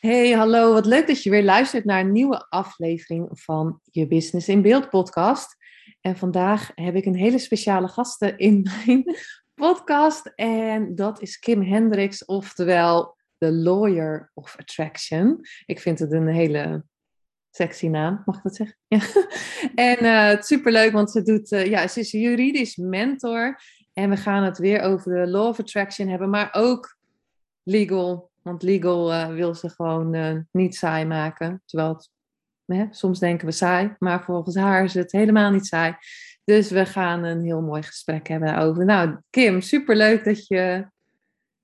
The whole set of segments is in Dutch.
Hey, hallo. Wat leuk dat je weer luistert naar een nieuwe aflevering van je Business in Beeld podcast. En vandaag heb ik een hele speciale gasten in mijn podcast. En dat is Kim Hendricks, oftewel de Lawyer of Attraction. Ik vind het een hele sexy naam, mag ik dat zeggen? Ja. En uh, het is superleuk, want ze, doet, uh, ja, ze is juridisch mentor. En we gaan het weer over de Law of Attraction hebben, maar ook legal want legal uh, wil ze gewoon uh, niet saai maken. Terwijl het, hè, soms denken we saai, maar volgens haar is het helemaal niet saai. Dus we gaan een heel mooi gesprek hebben over. Nou, Kim, superleuk dat je,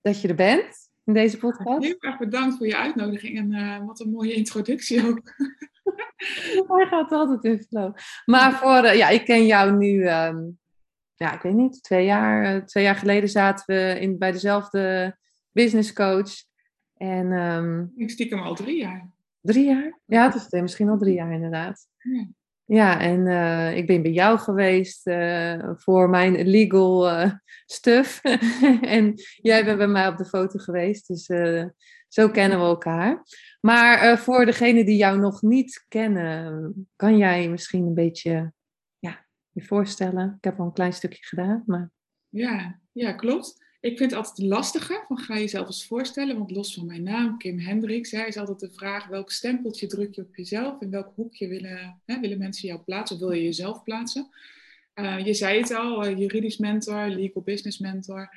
dat je er bent in deze podcast. Heel erg bedankt voor je uitnodiging en uh, wat een mooie introductie ook. Hij gaat altijd in flow. Maar voor, ja, ik ken jou nu, um, ja, ik weet niet, twee jaar, twee jaar geleden zaten we in, bij dezelfde business coach. En, um, ik stiekem al drie jaar. Drie jaar? Ja, het is misschien al drie jaar inderdaad. Ja, ja en uh, ik ben bij jou geweest uh, voor mijn legal uh, stuff. en jij bent bij mij op de foto geweest, dus zo kennen we elkaar. Maar voor degenen die jou nog niet kennen, kan jij misschien een beetje ja, je voorstellen? Ik heb al een klein stukje gedaan, maar... Ja, ja klopt. Ik vind het altijd lastiger, van ga je jezelf eens voorstellen, want los van mijn naam, Kim Hendricks, is altijd de vraag welk stempeltje druk je op jezelf, in welk hoekje willen, hè, willen mensen jou plaatsen of wil je jezelf plaatsen. Uh, je zei het al, uh, juridisch mentor, legal business mentor.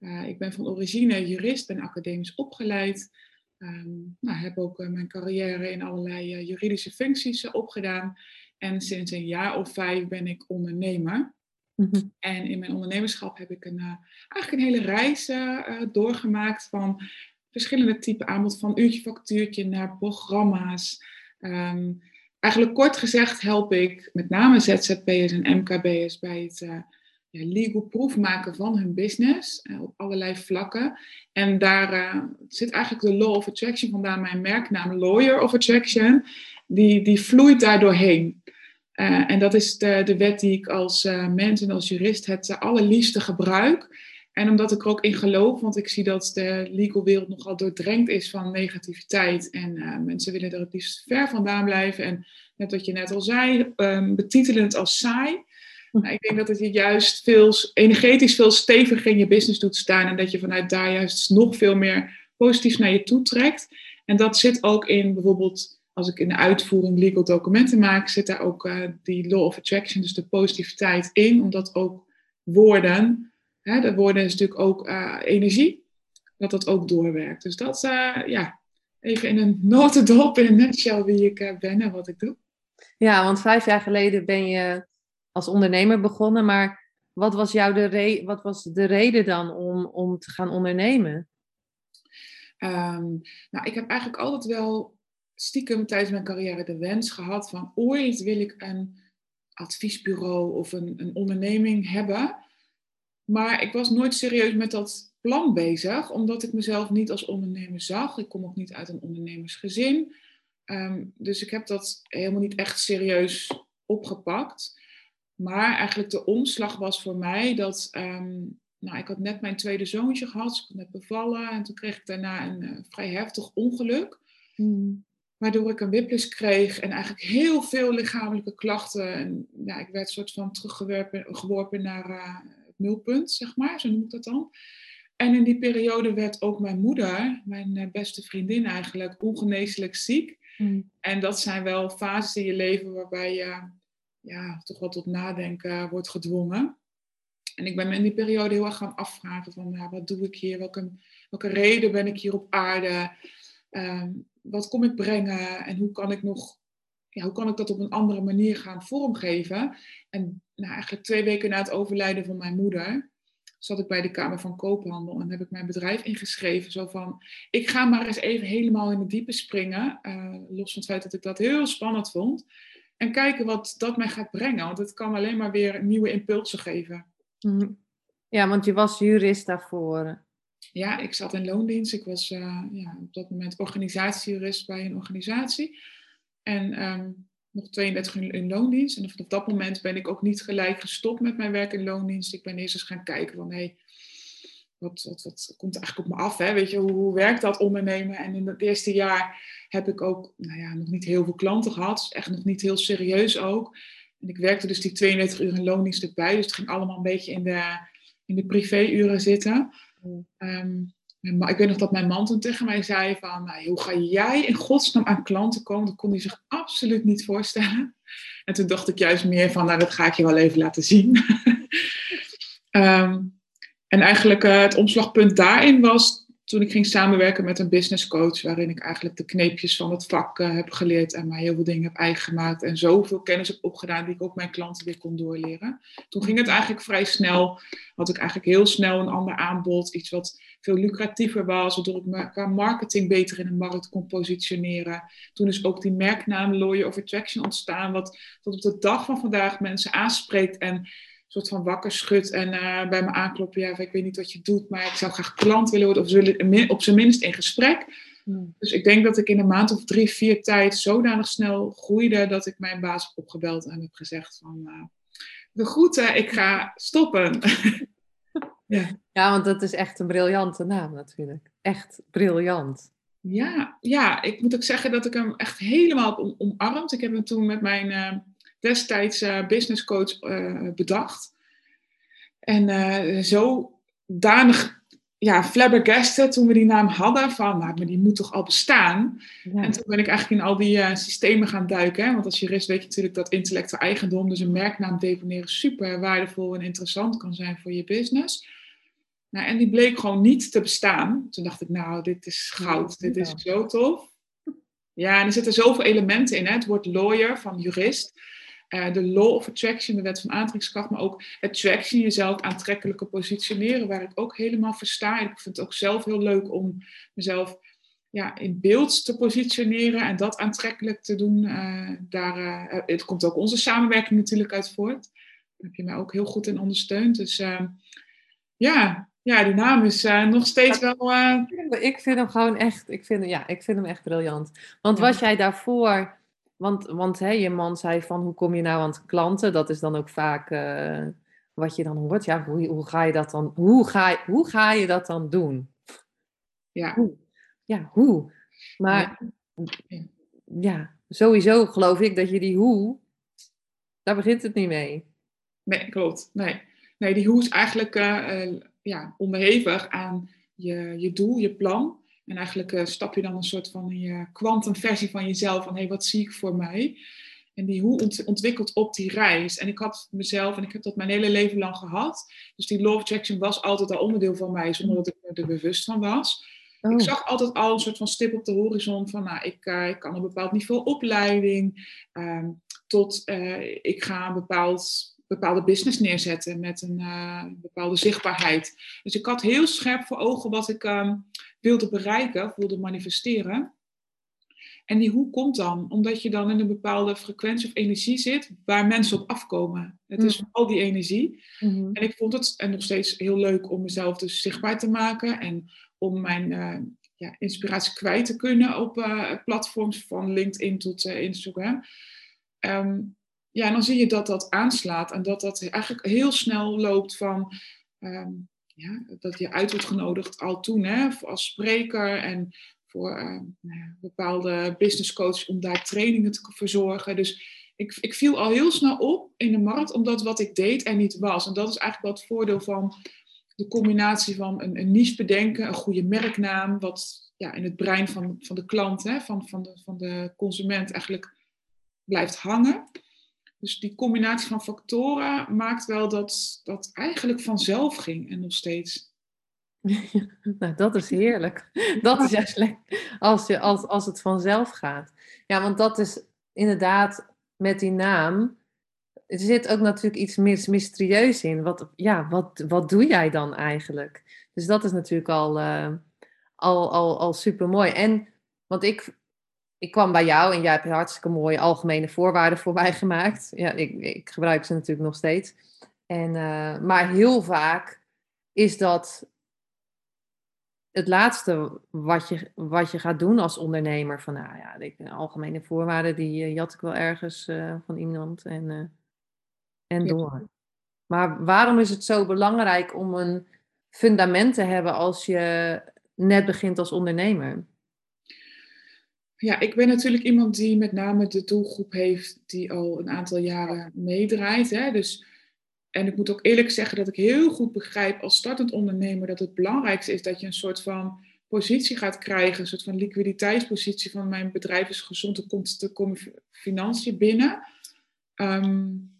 Uh, ik ben van origine jurist, ben academisch opgeleid. Um, nou, heb ook mijn carrière in allerlei juridische functies opgedaan. En sinds een jaar of vijf ben ik ondernemer. Mhm. En in mijn ondernemerschap heb ik een, uh, eigenlijk een hele reis uh, doorgemaakt van verschillende typen aanbod, van uurtje factuurtje naar programma's. Um, eigenlijk kort gezegd help ik met name ZZP'ers en MKB'ers bij het ja, legal proof maken van hun business op allerlei vlakken. En daar zit eigenlijk de Law of Attraction, vandaan mijn merknaam Lawyer of Attraction, die, die vloeit daar doorheen. Uh, en dat is de, de wet die ik als uh, mens en als jurist het allerliefste gebruik. En omdat ik er ook in geloof, want ik zie dat de legal wereld nogal doordrenkt is van negativiteit. En uh, mensen willen er het liefst ver vandaan blijven. En net wat je net al zei, um, betitelen het als saai. Nou, ik denk dat het je juist veel, energetisch veel steviger in je business doet staan. En dat je vanuit daar juist nog veel meer positiefs naar je toe trekt. En dat zit ook in bijvoorbeeld als ik in de uitvoering legal documenten maak, zit daar ook uh, die law of attraction, dus de positiviteit in, omdat ook woorden, hè, de woorden is natuurlijk ook uh, energie, dat dat ook doorwerkt. Dus dat, uh, ja, even in een notendop, in een nutshell wie ik ben en wat ik doe. Ja, want vijf jaar geleden ben je als ondernemer begonnen, maar wat was, jou de, re wat was de reden dan om, om te gaan ondernemen? Um, nou, ik heb eigenlijk altijd wel stiekem tijdens mijn carrière de wens gehad van ooit wil ik een adviesbureau of een, een onderneming hebben. Maar ik was nooit serieus met dat plan bezig, omdat ik mezelf niet als ondernemer zag. Ik kom ook niet uit een ondernemersgezin. Um, dus ik heb dat helemaal niet echt serieus opgepakt. Maar eigenlijk de omslag was voor mij dat. Um, nou, ik had net mijn tweede zoontje gehad, dus ik net bevallen. En toen kreeg ik daarna een uh, vrij heftig ongeluk. Hmm. Waardoor ik een whiplash kreeg en eigenlijk heel veel lichamelijke klachten. En ja, ik werd soort van teruggeworpen naar uh, het nulpunt, zeg maar, zo noem ik dat dan. En in die periode werd ook mijn moeder, mijn uh, beste vriendin eigenlijk, ongeneeslijk ziek. Mm. En dat zijn wel fases in je leven waarbij je ja, toch wel tot nadenken wordt gedwongen. En ik ben me in die periode heel erg gaan afvragen van, ja, wat doe ik hier? Welke, welke reden ben ik hier op aarde? Um, wat kom ik brengen en hoe kan ik nog, ja, hoe kan ik dat op een andere manier gaan vormgeven? En nou, eigenlijk twee weken na het overlijden van mijn moeder, zat ik bij de Kamer van Koophandel en heb ik mijn bedrijf ingeschreven. Zo van, ik ga maar eens even helemaal in het diepe springen. Uh, los van het feit dat ik dat heel spannend vond. En kijken wat dat mij gaat brengen. Want het kan alleen maar weer nieuwe impulsen geven. Mhm. Ja, want je was jurist daarvoor. Ja, ik zat in loondienst. Ik was uh, ja, op dat moment organisatiejurist bij een organisatie. En um, nog 32 uur in loondienst. En vanaf dat moment ben ik ook niet gelijk gestopt met mijn werk in loondienst. Ik ben eerst eens gaan kijken van, hé, hey, wat, wat, wat komt eigenlijk op me af? Hè? Weet je, hoe, hoe werkt dat ondernemen? En in het eerste jaar heb ik ook nou ja, nog niet heel veel klanten gehad. Echt nog niet heel serieus ook. En ik werkte dus die 32 uur in loondienst erbij. Dus het ging allemaal een beetje in de, in de privéuren zitten. Um, ik weet nog dat mijn man toen tegen mij zei van, nou, hoe ga jij in godsnaam aan klanten komen? Dat kon hij zich absoluut niet voorstellen. En toen dacht ik juist meer van, nou, dat ga ik je wel even laten zien. um, en eigenlijk uh, het omslagpunt daarin was toen ik ging samenwerken met een business coach, waarin ik eigenlijk de kneepjes van het vak uh, heb geleerd en mij heel veel dingen heb eigen gemaakt en zoveel kennis heb opgedaan die ik ook mijn klanten weer kon doorleren. Toen ging het eigenlijk vrij snel, had ik eigenlijk heel snel een ander aanbod, iets wat veel lucratiever was, waardoor ik me qua marketing beter in de markt kon positioneren. Toen is ook die merknaam Lawyer of Attraction ontstaan, wat tot op de dag van vandaag mensen aanspreekt en soort van wakker schudt en uh, bij me aankloppen. Ja, ik weet niet wat je doet, maar ik zou graag klant willen worden. Of zullen op zijn minst in gesprek. Hmm. Dus ik denk dat ik in een maand of drie, vier tijd zodanig snel groeide dat ik mijn baas heb opgebeld en heb gezegd van uh, de groeten, ik ga stoppen. ja. ja, want dat is echt een briljante naam natuurlijk. Echt briljant. Ja, ja, ik moet ook zeggen dat ik hem echt helemaal heb omarmd. Ik heb hem toen met mijn uh, destijds uh, business coach uh, bedacht. En uh, zo danig ja, flabbergasted toen we die naam hadden van, nou, maar die moet toch al bestaan. En toen ben ik eigenlijk in al die systemen gaan duiken. Hè? Want als jurist weet je natuurlijk dat intellectueel eigendom, dus een merknaam definiëren, super waardevol en interessant kan zijn voor je business. Nou, en die bleek gewoon niet te bestaan. Toen dacht ik, nou, dit is goud, dit is zo tof. Ja, en er zitten zoveel elementen in. Hè? Het woord lawyer van jurist. Uh, de law of attraction, de wet van aantrekkingskracht, maar ook attraction, jezelf aantrekkelijker positioneren, waar ik ook helemaal versta. Ik vind het ook zelf heel leuk om mezelf ja, in beeld te positioneren en dat aantrekkelijk te doen. Uh, daar uh, het komt ook onze samenwerking natuurlijk uit voort. Daar heb je mij ook heel goed in ondersteund. Dus ehm, ja, ja, die naam is nog steeds wel. Ik vind hem gewoon echt, ik vind, ja, ik vind hem echt briljant. Want was jij daarvoor want, want hè, je man zei van hoe kom je nou aan klanten? Dat is dan ook vaak uh, wat je dan hoort. Ja, hoe, hoe ga je dat dan? Hoe ga, hoe ga je dat dan doen? Ja. Hoe? Ja, hoe? Maar ja. ja, sowieso geloof ik dat je die hoe, daar begint het niet mee. Nee, klopt. Nee, nee die hoe is eigenlijk uh, uh, ja, onderhevig aan je, je doel, je plan. En eigenlijk uh, stap je dan een soort van je kwantumversie van jezelf. Van hé, hey, wat zie ik voor mij? En die hoe ont ontwikkelt op die reis. En ik had mezelf, en ik heb dat mijn hele leven lang gehad. Dus die law of attraction was altijd al onderdeel van mij, zonder dat ik er bewust van was. Ik oh. zag altijd al een soort van stip op de horizon van, nou, ik, uh, ik kan een bepaald niveau opleiding, um, tot uh, ik ga een bepaald, bepaalde business neerzetten met een uh, bepaalde zichtbaarheid. Dus ik had heel scherp voor ogen wat ik um, wilde bereiken of wilde manifesteren. En die hoe komt dan? Omdat je dan in een bepaalde frequentie of energie zit waar mensen op afkomen. Het is mm. al die energie. Mm-hmm. En ik vond het en nog steeds heel leuk om mezelf dus zichtbaar te maken en om mijn uh, ja, inspiratie kwijt te kunnen op uh, platforms van LinkedIn tot uh, Instagram. Um, ja, en dan zie je dat dat aanslaat en dat dat eigenlijk heel snel loopt van um, ja, dat je uit wordt genodigd al toen hè, als spreker en voor uh, nou bepaalde business coach om daar trainingen te verzorgen. Dus ik, ik viel al heel snel op in de markt, omdat wat ik deed er niet was. En dat is eigenlijk wel het voordeel van de combinatie van een, een niche bedenken, een goede merknaam, wat ja, in het brein van, van de klant, hè, van, van, de, van de consument eigenlijk blijft hangen. Dus die combinatie van factoren maakt wel dat dat eigenlijk vanzelf ging en nog steeds. nou, dat is heerlijk. Dat is juist lekker als, je, als, als het vanzelf gaat. Ja, want dat is inderdaad met die naam. er zit ook natuurlijk iets mis, mysterieus in. Wat, ja, wat, wat doe jij dan eigenlijk? Dus dat is natuurlijk al, uh, al, al, al super mooi. En want ik, ik kwam bij jou en jij hebt hartstikke mooie algemene voorwaarden voor mij gemaakt. Ja, ik, ik gebruik ze natuurlijk nog steeds. En, uh, maar heel vaak is dat het laatste wat je, wat je gaat doen als ondernemer. Van nou ja, de algemene voorwaarden, die uh, jat ik wel ergens uh, van iemand en, uh, en door. Maar waarom is het zo belangrijk om een fundament te hebben als je net begint als ondernemer? Ja, ik ben natuurlijk iemand die met name de doelgroep heeft die al een aantal jaren meedraait. Hè? Dus en ik moet ook eerlijk zeggen dat ik heel goed begrijp als startend ondernemer dat het belangrijkste is dat je een soort van positie gaat krijgen, een soort van liquiditeitspositie van mijn bedrijf is gezond, er komt, er komen financiën binnen. Um,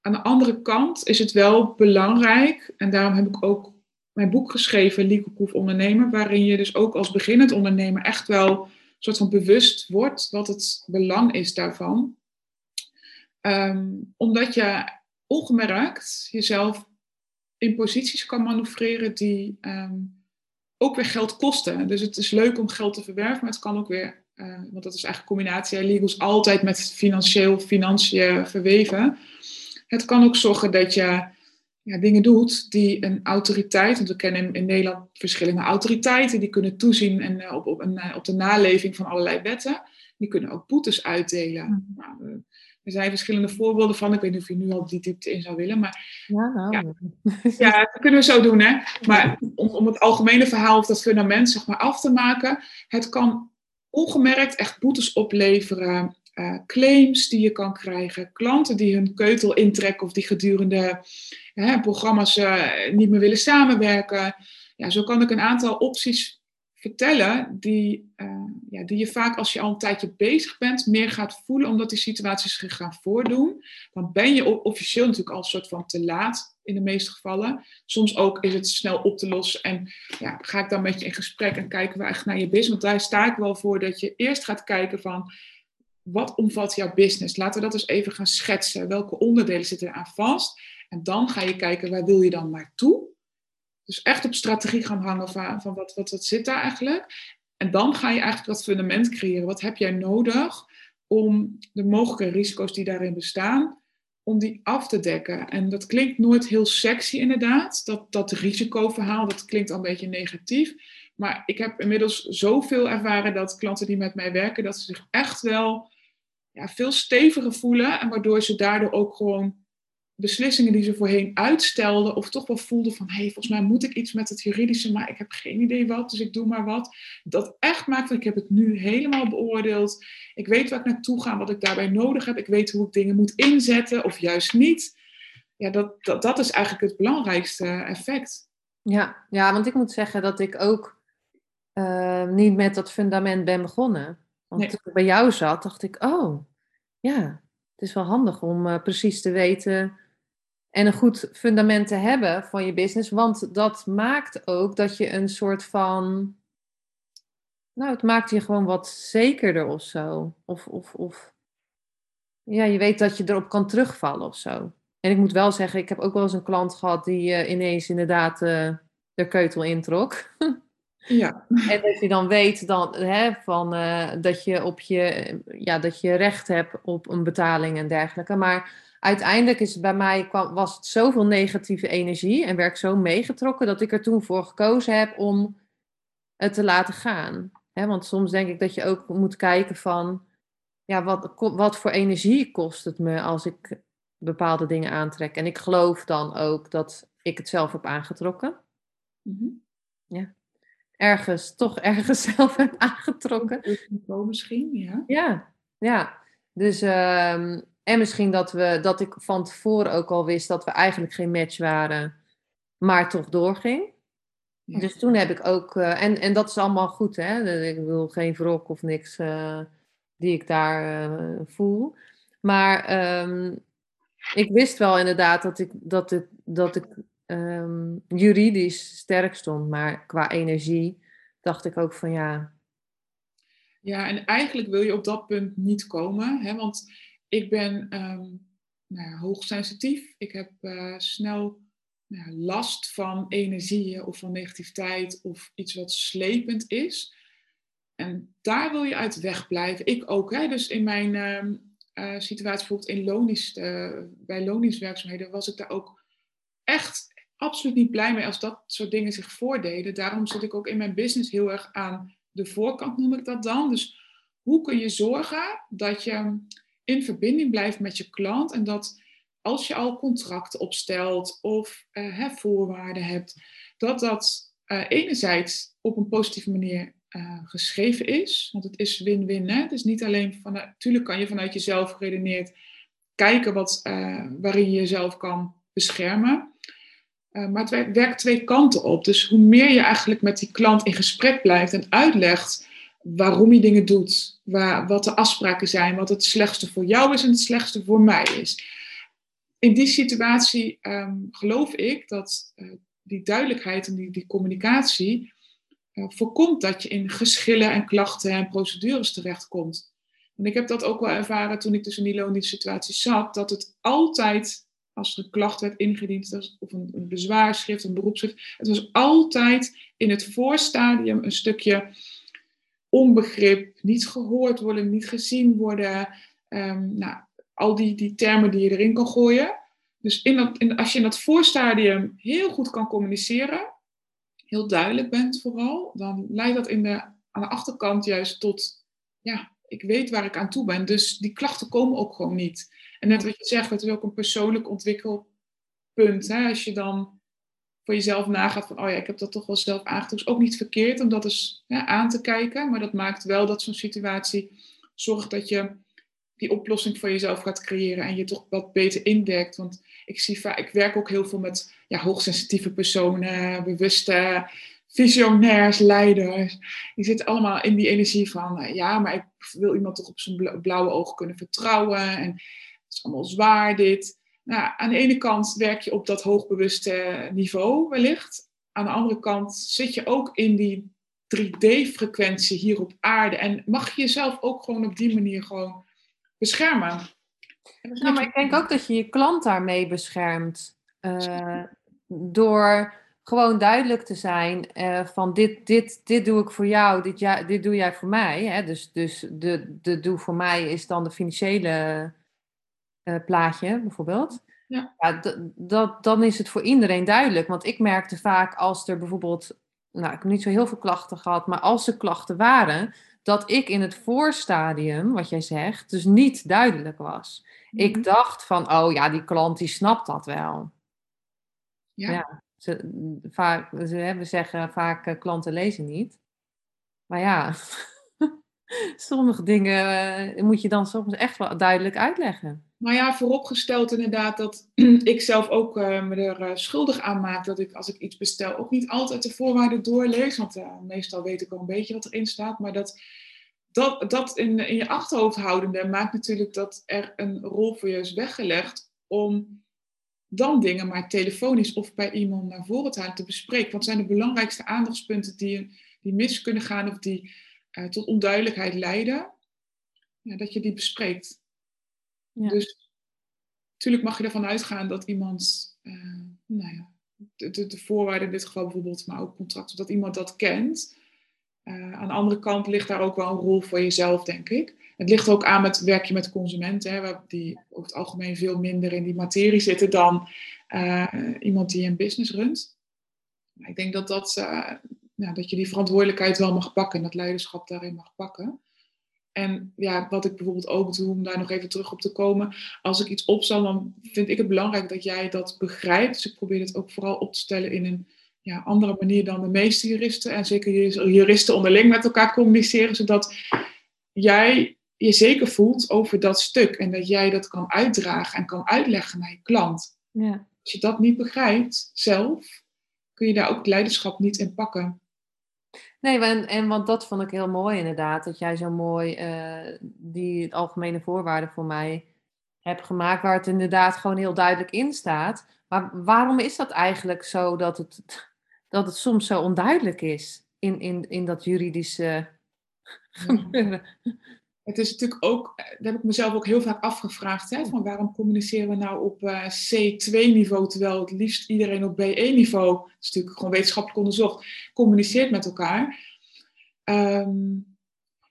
aan de andere kant is het wel belangrijk, en daarom heb ik ook mijn boek geschreven, Legalproof Ondernemer, waarin je dus ook als beginnend ondernemer echt wel soort van bewust wordt wat het belang is daarvan. Um, omdat je ongemerkt jezelf in posities kan manoeuvreren die ehm, ook weer geld kosten. Dus het is leuk om geld te verwerven, maar het kan ook weer, uh, want dat is eigenlijk een combinatie, legals altijd met financieel, financiën verweven. Het kan ook zorgen dat je ja, dingen doet die een autoriteit, want we kennen in, Nederland verschillende autoriteiten, die kunnen toezien en, uh, op, op, uh, op de naleving van allerlei wetten. Die kunnen ook boetes uitdelen. Mm. Nou, er zijn verschillende voorbeelden van. Ik weet niet of je nu al die diepte in zou willen. Maar ja, nou, ja. ja, dat kunnen we zo doen. Hè? Maar om, om het algemene verhaal of dat fundament zeg maar, af te maken. Het kan ongemerkt echt boetes opleveren. Uh, claims die je kan krijgen. Klanten die hun keutel intrekken of die gedurende uh, programma's uh, niet meer willen samenwerken. Ja, zo kan ik een aantal opties vertellen die, uh, ja, die je vaak als je al een tijdje bezig bent meer gaat voelen omdat die situaties zich gaan voordoen. Dan ben je officieel natuurlijk al een soort van te laat in de meeste gevallen. Soms ook is het snel op te lossen en ja, ga ik dan met je in gesprek en kijken we echt naar je business. Want daar sta ik wel voor dat je eerst gaat kijken van wat omvat jouw business? Laten we dat eens even gaan schetsen. Welke onderdelen zitten er aan vast? En dan ga je kijken waar wil je dan naartoe? Dus echt op strategie gaan hangen van, van wat, wat, wat zit daar eigenlijk. En dan ga je eigenlijk dat fundament creëren. Wat heb jij nodig om de mogelijke risico's die daarin bestaan, om die af te dekken? En dat klinkt nooit heel sexy inderdaad. Dat, dat risicoverhaal, dat klinkt al een beetje negatief. Maar ik heb inmiddels zoveel ervaren dat klanten die met mij werken, dat ze zich echt wel ja, veel steviger voelen. En waardoor ze daardoor ook gewoon beslissingen die ze voorheen uitstelden, of toch wel voelden van, hé, hey, volgens mij moet ik iets met het juridische, maar ik heb geen idee wat, dus ik doe maar wat. Dat echt maakt van, ik heb het nu helemaal beoordeeld. Ik weet waar ik naartoe ga, wat ik daarbij nodig heb. Ik weet hoe ik dingen moet inzetten, of juist niet. Ja, dat, dat, dat is eigenlijk het belangrijkste effect. Ja, ja, want ik moet zeggen dat ik ook uh, niet met dat fundament ben begonnen. Want nee. toen ik bij jou zat, dacht ik, oh, ja, het is wel handig om uh, precies te weten en een goed fundament te hebben van je business. Want dat maakt ook dat je een soort van. Nou, het maakt je gewoon wat zekerder of zo. Of, of, of ja, je weet dat je erop kan terugvallen of zo. En ik moet wel zeggen, ik heb ook wel eens een klant gehad die uh, ineens inderdaad uh, de keutel introk. Ja. En dat je dan weet dan, hè, van, uh, dat, je op je, ja, dat je recht hebt op een betaling en dergelijke. Maar uiteindelijk is het bij mij, kwam, was het zoveel negatieve energie en werd zo meegetrokken dat ik er toen voor gekozen heb om het te laten gaan. Hè, want soms denk ik dat je ook moet kijken van, ja, wat, wat voor energie kost het me als ik bepaalde dingen aantrek. En ik geloof dan ook dat ik het zelf heb aangetrokken. Mm -hmm. Ja ergens, toch ergens zelf heb aangetrokken. Misschien, ja. Ja, ja. Dus, um, en misschien dat, we, dat ik van tevoren ook al wist dat we eigenlijk geen match waren, maar toch doorging. Ja. Dus toen heb ik ook, uh, en, en dat is allemaal goed, hè? Ik wil geen wrok of niks uh, die ik daar uh, voel. Maar um, ik wist wel inderdaad dat ik, dat het, dat ik um, juridisch sterk stond, maar qua energie dacht ik ook van ja. Ja, en eigenlijk wil je op dat punt niet komen, hè? want ik ben um, nou ja, hoogsensitief. Ik heb uh, snel nou ja, last van energieën of van negativiteit of iets wat slepend is. En daar wil je uit wegblijven. Ik ook. Hè? Dus in mijn uh, situatie bijvoorbeeld in lonisch, uh, bij loningswerkzaamheden was ik daar ook echt absoluut niet blij mee als dat soort dingen zich voordeden. Daarom zit ik ook in mijn business heel erg aan de voorkant, noem ik dat dan. Dus hoe kun je zorgen dat je in verbinding blijft met je klant en dat als je al contracten opstelt of uh, voorwaarden hebt, dat dat uh, enerzijds op een positieve manier uh, geschreven is. Want het is win-win. Het is niet alleen van, natuurlijk kan je vanuit jezelf geredeneerd kijken wat, waarin je jezelf kan beschermen. Maar het werkt twee kanten op. Dus hoe meer je eigenlijk met die klant in gesprek blijft en uitlegt waarom je dingen doet, waar, wat de afspraken zijn, wat het slechtste voor jou is en het slechtste voor mij is. In die situatie ehm, geloof ik dat uh, die duidelijkheid en die, die communicatie uh, voorkomt dat je in geschillen en klachten en procedures terechtkomt. En ik heb dat ook wel ervaren toen ik dus in die situatie zat, dat het altijd, als er een klacht werd ingediend, of een, bezwaarschrift, een beroepsschrift, het was altijd in het voorstadium een stukje onbegrip, niet gehoord worden, niet gezien worden. Um, nou, al die, die termen die je erin kan gooien. Dus in dat, in, als je in dat voorstadium heel goed kan communiceren, heel duidelijk bent vooral, dan leidt dat in de, aan de achterkant juist tot, ja, ik weet waar ik aan toe ben. Dus die klachten komen ook gewoon niet. En net wat je zegt, het is ook een persoonlijk ontwikkelpunt. Hè? Als je dan voor jezelf nagaat van, oh ja, ik heb dat toch wel zelf aangetoond. is ook niet verkeerd om dat eens aan te kijken. Maar dat maakt wel dat zo'n situatie zorgt dat je die oplossing voor jezelf gaat creëren en je toch wat beter indekt. Want ik, zie ik werk ook heel veel met ja, hoogsensitieve personen, bewuste visionairs, leiders. Die zitten allemaal in die energie van, ja, maar ik wil iemand toch op zijn blauwe ogen kunnen vertrouwen. En is allemaal zwaar dit. Nou, aan de ene kant werk je op dat hoogbewuste niveau wellicht. Aan de andere kant zit je ook in die 3D-frequentie hier op aarde. En mag je jezelf ook gewoon op die manier gewoon beschermen. Nou, maar ik denk ook dat je je klant daarmee beschermt. Uh, door gewoon duidelijk te zijn uh, van dit, dit, dit doe ik voor jou, dit, ja, dit doe jij voor mij. Hè? Dus, dus de, de doe voor mij is dan de financiële uh, plaatje bijvoorbeeld. Ja. ja dat, dan is het voor iedereen duidelijk. Want ik merkte vaak als er bijvoorbeeld, nou ik heb niet zo heel veel klachten gehad, maar als er klachten waren, dat ik in het voorstadium, wat jij zegt, dus niet duidelijk was. Ik mhm. dacht van, oh ja, die klant die snapt dat wel. Ja. ja ze, vaak, ze, we zeggen vaak, uh, klanten lezen niet. Maar ja, sommige dingen uh, moet je dan soms echt wel duidelijk uitleggen. Nou ja, vooropgesteld inderdaad dat ik zelf ook uh, me er schuldig aan maak dat ik als ik iets bestel ook niet altijd de voorwaarden doorlees. Want meestal weet ik wel een beetje wat erin staat. Maar dat, dat, dat in, in je achterhoofd houdende maakt natuurlijk dat er een rol voor je is weggelegd om dan dingen maar telefonisch of bij iemand naar voren te halen te bespreken. Wat zijn de belangrijkste aandachtspunten die, die mis kunnen gaan of die uh, tot onduidelijkheid leiden? Ja, dat je die bespreekt. Ja. Dus natuurlijk mag je ervan uitgaan dat iemand, uh, nou ja, de, de, de, voorwaarden in dit geval bijvoorbeeld, maar ook contracten, dat iemand dat kent. Uh, aan de andere kant ligt daar ook wel een rol voor jezelf, denk ik. Het ligt ook aan met werk je met consumenten, hè, die over het algemeen veel minder in die materie zitten dan uh, iemand die een business runt. ik denk dat, dat, nou, dat je die verantwoordelijkheid wel mag pakken en dat leiderschap daarin mag pakken. En ja, wat ik bijvoorbeeld ook doe, om daar nog even terug op te komen. Als ik iets opstel, dan vind ik het belangrijk dat jij dat begrijpt. Dus ik probeer het ook vooral op te stellen in een ja, andere manier dan de meeste juristen. En zeker juristen onderling met elkaar communiceren. Zodat jij je zeker voelt over dat stuk. En dat jij dat kan uitdragen en kan uitleggen naar je klant. Ja. Als je dat niet begrijpt zelf, kun je daar ook leiderschap niet in pakken. Nee, en, en want dat vond ik heel mooi inderdaad. Dat jij zo mooi uh, die algemene voorwaarden voor mij hebt gemaakt. Waar het inderdaad gewoon heel duidelijk in staat. Maar waarom is dat eigenlijk zo dat het, dat het soms zo onduidelijk is in, in, in dat juridische gebeuren? Het is natuurlijk ook, eh, dat heb ik mezelf ook heel vaak afgevraagd, hè, van waarom communiceren we nou op uh, C2-niveau, terwijl het liefst iedereen op B1-niveau, dat is natuurlijk gewoon wetenschappelijk onderzocht, communiceert met elkaar. Um,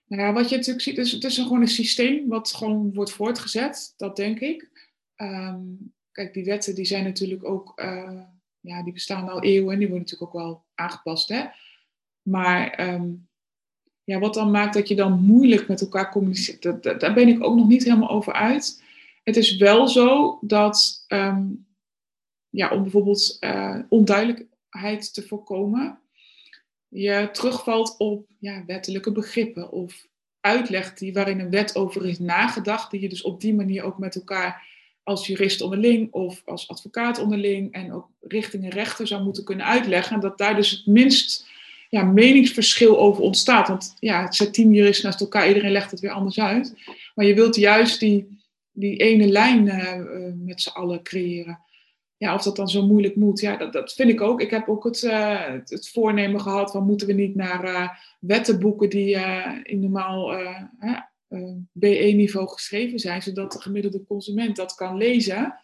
nou ja, wat je natuurlijk ziet, is, het is gewoon een systeem wat gewoon wordt voortgezet, dat denk ik. Um, kijk, die wetten die zijn natuurlijk ook, uh, ja, die bestaan al eeuwen en die worden natuurlijk ook wel aangepast, hè. Maar um, ja, wat dan maakt dat je dan moeilijk met elkaar communiceert, daar ben ik ook nog niet helemaal over uit. Het is wel zo dat, um, ja, om bijvoorbeeld uh, onduidelijkheid te voorkomen, je terugvalt op ja, wettelijke begrippen of uitleg die, waarin een wet over is nagedacht, die je dus op die manier ook met elkaar als jurist onderling of als advocaat onderling en ook richting een rechter zou moeten kunnen uitleggen. En dat daar dus het minst ja, meningsverschil over ontstaat. Want ja, het zijn tien juristen naast elkaar, iedereen legt het weer anders uit. Maar je wilt juist die, die ene lijn uh, met z'n allen creëren. Ja, of dat dan zo moeilijk moet, ja, dat, dat vind ik ook. Ik heb ook het, uh, het, voornemen gehad van moeten we niet naar uh, wettenboeken die in normaal BE-niveau geschreven zijn, zodat de gemiddelde consument dat kan lezen.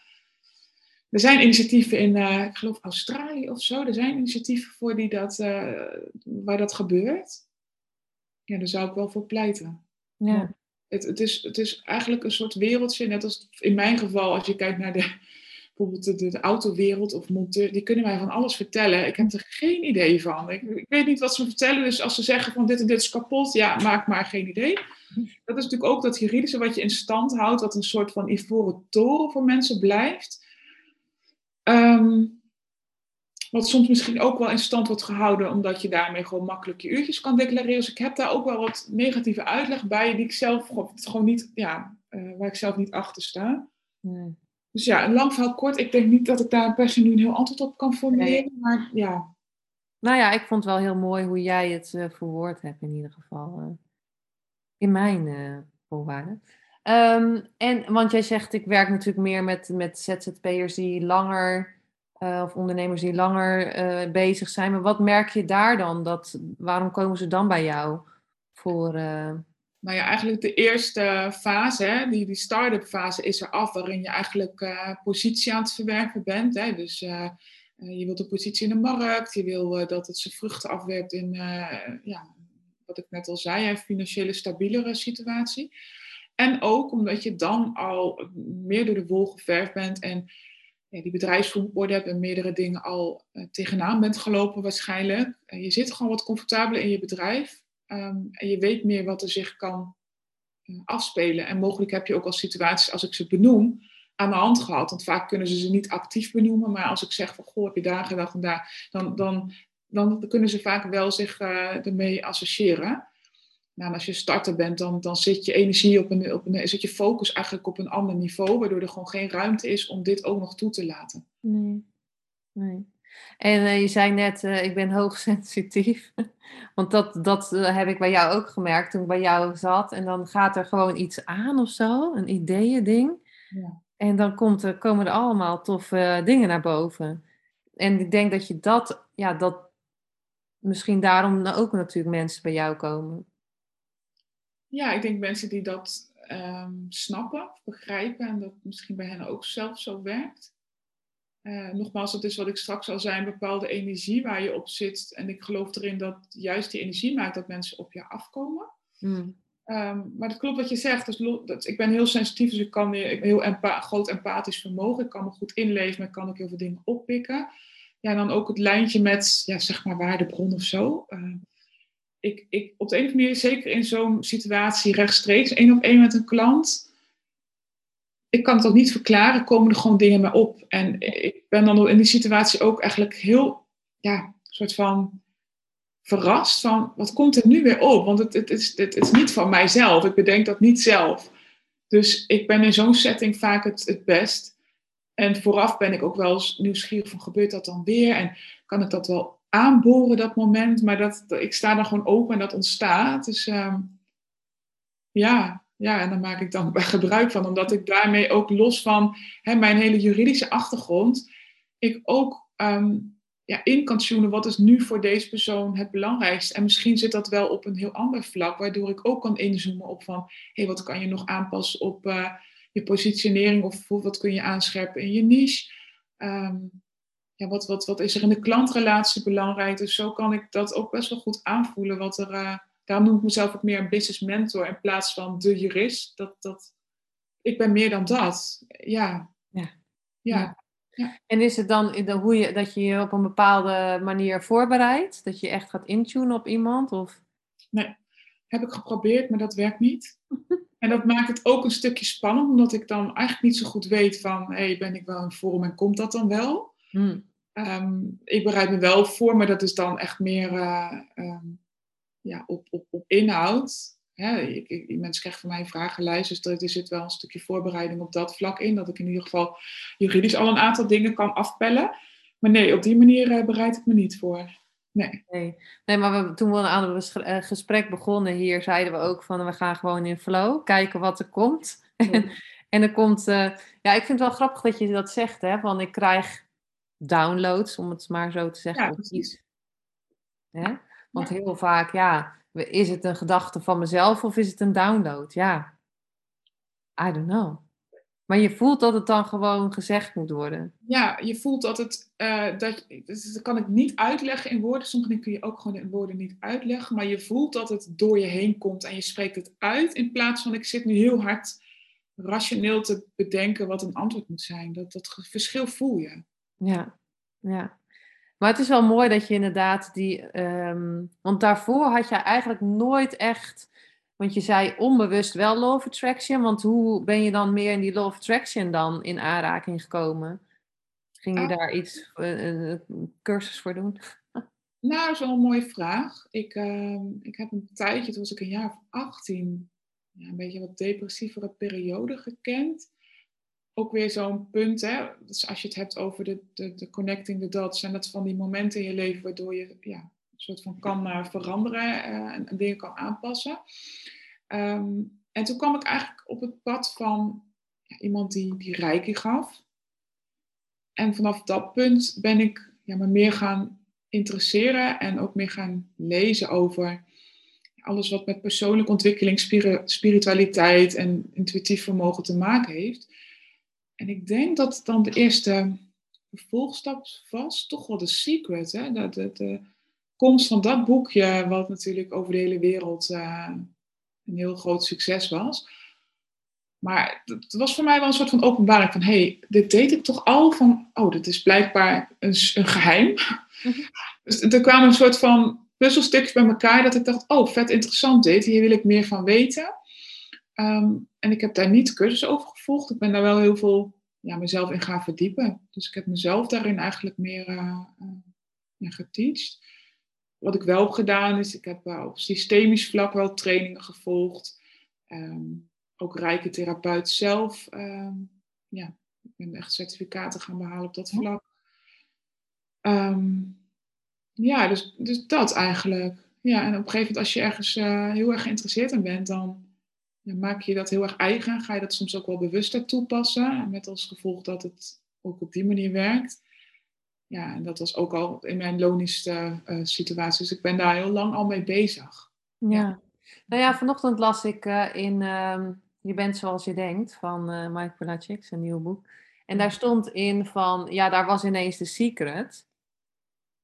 Er zijn initiatieven in, uh, ik geloof Australië of zo. Er zijn initiatieven voor die dat, uh, waar dat gebeurt. Ja, daar zou ik wel voor pleiten. Ja. Het, het, is, het is eigenlijk een soort wereldje, net als in mijn geval, als je kijkt naar de, bijvoorbeeld de, de autowereld of monteur, die kunnen mij van alles vertellen. Ik heb er geen idee van. Ik, ik, weet niet wat ze vertellen, dus als ze zeggen van dit en dit is kapot, ja, maak maar geen idee. Dat is natuurlijk ook dat juridische wat je in stand houdt, wat een soort van ivoren toren voor mensen blijft. Um, wat soms misschien ook wel in stand wordt gehouden, omdat je daarmee gewoon makkelijk je uurtjes kan declareren. Dus ik heb daar ook wel wat negatieve uitleg bij, die ik zelf gewoon niet, ja, uh, waar ik zelf niet achter sta. Nee. Dus ja, een lang verhaal kort. Ik denk niet dat ik daar per se nu een heel antwoord op kan formuleren, nee. maar ja. Nou ja, ik vond het wel heel mooi hoe jij het uh, verwoord hebt in ieder geval. Uh, in mijn voorwaarden. Um, en, want jij zegt, ik werk natuurlijk meer met, met ZZP'ers die langer, uh, of ondernemers die langer uh, bezig zijn. Maar wat merk je daar dan? Dat, waarom komen ze dan bij jou voor... Uh... Nou ja, eigenlijk de eerste fase, hè, die, die start-up fase is er af, waarin je eigenlijk positie aan het verwerven bent. Hè. Dus je wilt een positie in de markt, je wil dat het zijn vruchten afwerpt in, ja, wat ik net al zei, een financiële stabielere situatie. En ook omdat je dan al meer door de wol geverfd bent en die bedrijfsvoer orde hebt en meerdere dingen al uh, tegenaan bent gelopen waarschijnlijk. Uh, je zit gewoon wat comfortabeler in je bedrijf um, en je weet meer wat er zich kan uh, afspelen. En mogelijk heb je ook al situaties, als ik ze benoem, aan de hand gehad. Want vaak kunnen ze ze niet actief benoemen, maar als ik zeg van goh, heb je daar gedacht en daar, dan, dan, dan kunnen ze vaak wel zich ermee associëren. Nou, als je starter bent, dan, dan zit je energie op een, op een, zit je focus eigenlijk op een ander niveau, waardoor er gewoon geen ruimte is om dit ook nog toe te laten. Nee. nee. En uh, je zei net, uh, ik ben hoogsensitief. Want dat, dat uh, heb ik bij jou ook gemerkt toen ik bij jou zat. En dan gaat er gewoon iets aan of zo, een ideeën ding. Ja. En dan komt er, komen er allemaal toffe dingen naar boven. En ik denk dat je dat, ja, dat misschien daarom ook natuurlijk mensen bij jou komen. Ja, ik denk mensen die dat um, snappen, begrijpen en dat misschien bij hen ook zelf zo werkt. Uh, nogmaals, dat is wat ik straks al zei, een bepaalde energie waar je op zit. En ik geloof erin dat juist die energie maakt dat mensen op je afkomen. Mm. Um, maar dat klopt wat je zegt. Dus, dat, ik ben heel sensitief, dus ik kan ik heel empa groot empathisch vermogen. Ik kan me goed inleven, maar ik kan ook heel veel dingen oppikken. Ja, en dan ook het lijntje met, ja, zeg maar, waardebron of zo. Uh, ik, ik, op de een of andere manier, zeker in zo'n situatie rechtstreeks, één op één met een klant, ik kan het ook niet verklaren, komen er gewoon dingen mee op. En ik ben dan in die situatie ook eigenlijk heel, ja, soort van verrast van, wat komt er nu weer op? Want het, het, is, het, is niet van mijzelf, ik bedenk dat niet zelf. Dus ik ben in zo'n setting vaak het, het best. En vooraf ben ik ook wel eens nieuwsgierig van, gebeurt dat dan weer? En kan ik dat wel aanboren, dat moment. Maar dat, ik sta daar gewoon open en dat ontstaat. Dus uh, ja, ja, en daar maak ik dan gebruik van. Omdat ik daarmee ook los van hè, mijn hele juridische achtergrond, ik ook um, ja, in kan tunen. Wat is nu voor deze persoon het belangrijkste? En misschien zit dat wel op een heel ander vlak, waardoor ik ook kan inzoomen op van, hé, hey, wat kan je nog aanpassen op uh, je positionering of wat kun je aanscherpen in je niche? Um, ja, wat, wat, wat is er in de klantrelatie belangrijk? Dus zo kan ik dat ook best wel goed aanvoelen. Wat er, uh, daarom noem ik mezelf ook meer een business mentor in plaats van de jurist. Dat, dat, ik ben meer dan dat. Ja. Ja. ja. ja. En is het dan de, hoe je, dat je je op een bepaalde manier voorbereidt? Dat je echt gaat intunen op iemand? Of? Nee, heb ik geprobeerd, maar dat werkt niet. En dat maakt het ook een stukje spannend, omdat ik dan eigenlijk niet zo goed weet van, hey, ben ik wel in vorm en komt dat dan wel? Hmm. Ehm, ik bereid me wel voor, maar dat is dan echt meer uh, um, ja, op, op, op inhoud. Hè, ik, ik, mensen krijgen van mij een vragenlijst, dus er zit wel een stukje voorbereiding op dat vlak in. Dat ik in ieder geval juridisch al een aantal dingen kan afpellen. Maar nee, op die manier uh, bereid ik me niet voor. Nee. Nee, nee maar we, toen we aan het uh, gesprek begonnen hier, zeiden we ook van we gaan gewoon in flow, kijken wat er komt. En, en er komt, uh, ja, ik vind het wel grappig dat je dat zegt, hè, van ik krijg downloads, om het maar zo te zeggen. Ja, precies. Want heel vaak, ja, is het een gedachte van mezelf of is het een download? Ja, I don't know. Maar je voelt dat het dan gewoon gezegd moet worden. Ja, je voelt dat het, uh, dat, dus dat kan ik niet uitleggen in woorden. Sommige dingen kun je ook gewoon in woorden niet uitleggen. Maar je voelt dat het door je heen komt en je spreekt het uit. In plaats van ik zit nu heel hard rationeel te bedenken wat een antwoord moet zijn. Dat, dat verschil voel je. Ja, ja. Maar het is wel mooi dat je inderdaad die. Ehm, want daarvoor had je eigenlijk nooit echt. Want je zei onbewust wel law of attraction. Want hoe ben je dan meer in die law of attraction dan in aanraking gekomen? Ging je ah. daar iets, uh, een cursus voor doen? Nou, dat is wel een mooie vraag. Ik, uh, ik heb een tijdje, toen was ik een jaar of 18, ja, een beetje wat depressievere periode gekend ook weer zo'n punt, hè? Dus als je het hebt over de, de, de connecting the dots, en dat van die momenten in je leven waardoor je ja, een soort van kan veranderen uh, en, en, dingen kan aanpassen. Um, en toen kwam ik eigenlijk op het pad van iemand die, die reiki gaf. En vanaf dat punt ben ik ja, me meer gaan interesseren en ook meer gaan lezen over alles wat met persoonlijke ontwikkeling, spiritualiteit en intuïtief vermogen te maken heeft. En ik denk dat dan de eerste vervolgstap was toch wel de secret. Hè? De, de, de komst van dat boekje, wat natuurlijk over de hele wereld uh, een heel groot succes was. Maar het was voor mij wel een soort van openbaring van, hé, hey, dit deed ik toch al van, oh, dit is blijkbaar een, een geheim. Mhm. Dus er kwamen een soort van puzzelstukjes bij elkaar dat ik dacht, oh, vet interessant dit, hier wil ik meer van weten. Ehm, en ik heb daar niet cursus over gevolgd. Ik ben daar wel heel veel ja, mezelf in gaan verdiepen. Dus ik heb mezelf daarin eigenlijk meer uh, uh, geteacht. Wat ik wel heb gedaan is, ik heb uh, op systemisch vlak wel trainingen gevolgd. Um, ook rijke therapeut zelf. Um, ja, ik ben echt certificaten gaan behalen op dat vlak. Um, ja, dus, dus dat eigenlijk. Ja, en op een gegeven moment als je ergens heel erg geïnteresseerd in bent, dan maak je dat heel erg eigen, ga je dat soms ook wel bewuster toepassen, met als gevolg dat het ook op die manier werkt. Ja, en dat was ook al in mijn lonische uh, situatie, dus ik ben daar heel lang al mee bezig. Ja, nou ja, vanochtend las ik uh, in uh, Je bent zoals je denkt van uh, Mike Pelagic, een nieuw boek. En daar stond in van, ja, daar was ineens de secret.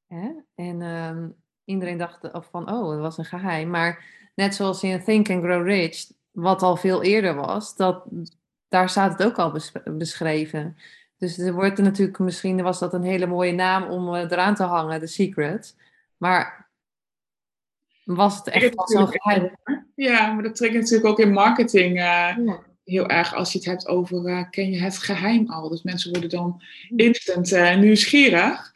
Hè? En ehm, iedereen dacht of van, oh, het was een geheim. Maar net zoals in Think and Grow Rich, wat al veel eerder was, dat, daar staat het ook al beschreven. Dus er wordt er natuurlijk, misschien was dat een hele mooie naam om uh, eraan te hangen, The Secret. Maar was het echt wel zo geheim? Ja, maar dat trekt natuurlijk ook in marketing uh, heel erg als je het hebt over, uh, ken je het geheim al? Dus mensen worden dan instant nieuwsgierig.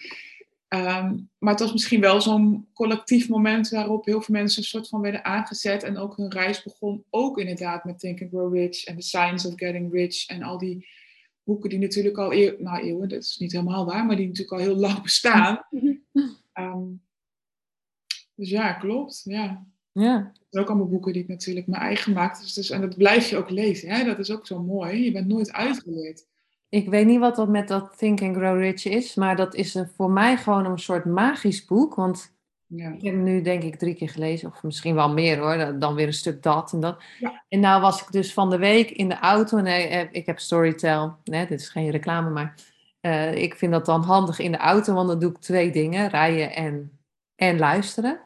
Ehm, maar het was misschien wel zo'n collectief moment waarop heel veel mensen een soort van werden aangezet en ook hun reis begon. Ook inderdaad met Think and Grow Rich en The Science of Getting Rich en al die boeken die natuurlijk al eeuw, nou eeuwen, dat is niet helemaal waar, maar die natuurlijk al heel lang bestaan. Um, dus ja, klopt. Ja. Ja. Ook allemaal boeken die ik natuurlijk mijn eigen maak. Dus, dus, en dat blijf je ook lezen. Hè? Dat is ook zo mooi. Je bent nooit uitgeleerd. Ik weet niet wat dat met dat Think and Grow Rich is, maar dat is een, voor mij gewoon een soort magisch boek. Want Ja. ik heb nu denk ik drie keer gelezen, of misschien wel meer hoor. Dan weer een stuk dat en dat. Ja. En nou was ik dus van de week in de auto. Nee, eh, ik heb Storytel. Nee, dit is geen reclame, maar eh, ik vind dat dan handig in de auto, want dan doe ik twee dingen: rijden en, en luisteren.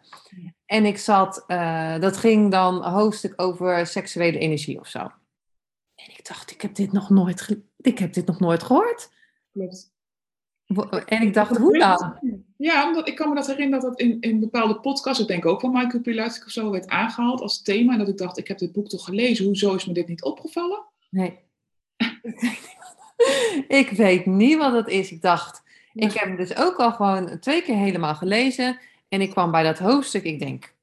En ik zat, eh, dat ging dan een hoofdstuk over seksuele energie of zo. En ik dacht, ik heb dit nog nooit, ge- ik heb dit nog nooit gehoord. Klopt. En ik dacht, hoe dan? Ja, omdat ik kan me dat herinneren dat dat in, in bepaalde podcasts, ik denk ook van Michael Pilatic of zo, werd aangehaald als thema. En dat ik dacht, ik heb dit boek toch gelezen, hoezo is me dit niet opgevallen? Nee. ik weet niet wat het is. Ik dacht, ik heb hem dus ook al gewoon twee keer helemaal gelezen. En ik kwam bij dat hoofdstuk. Ik denk,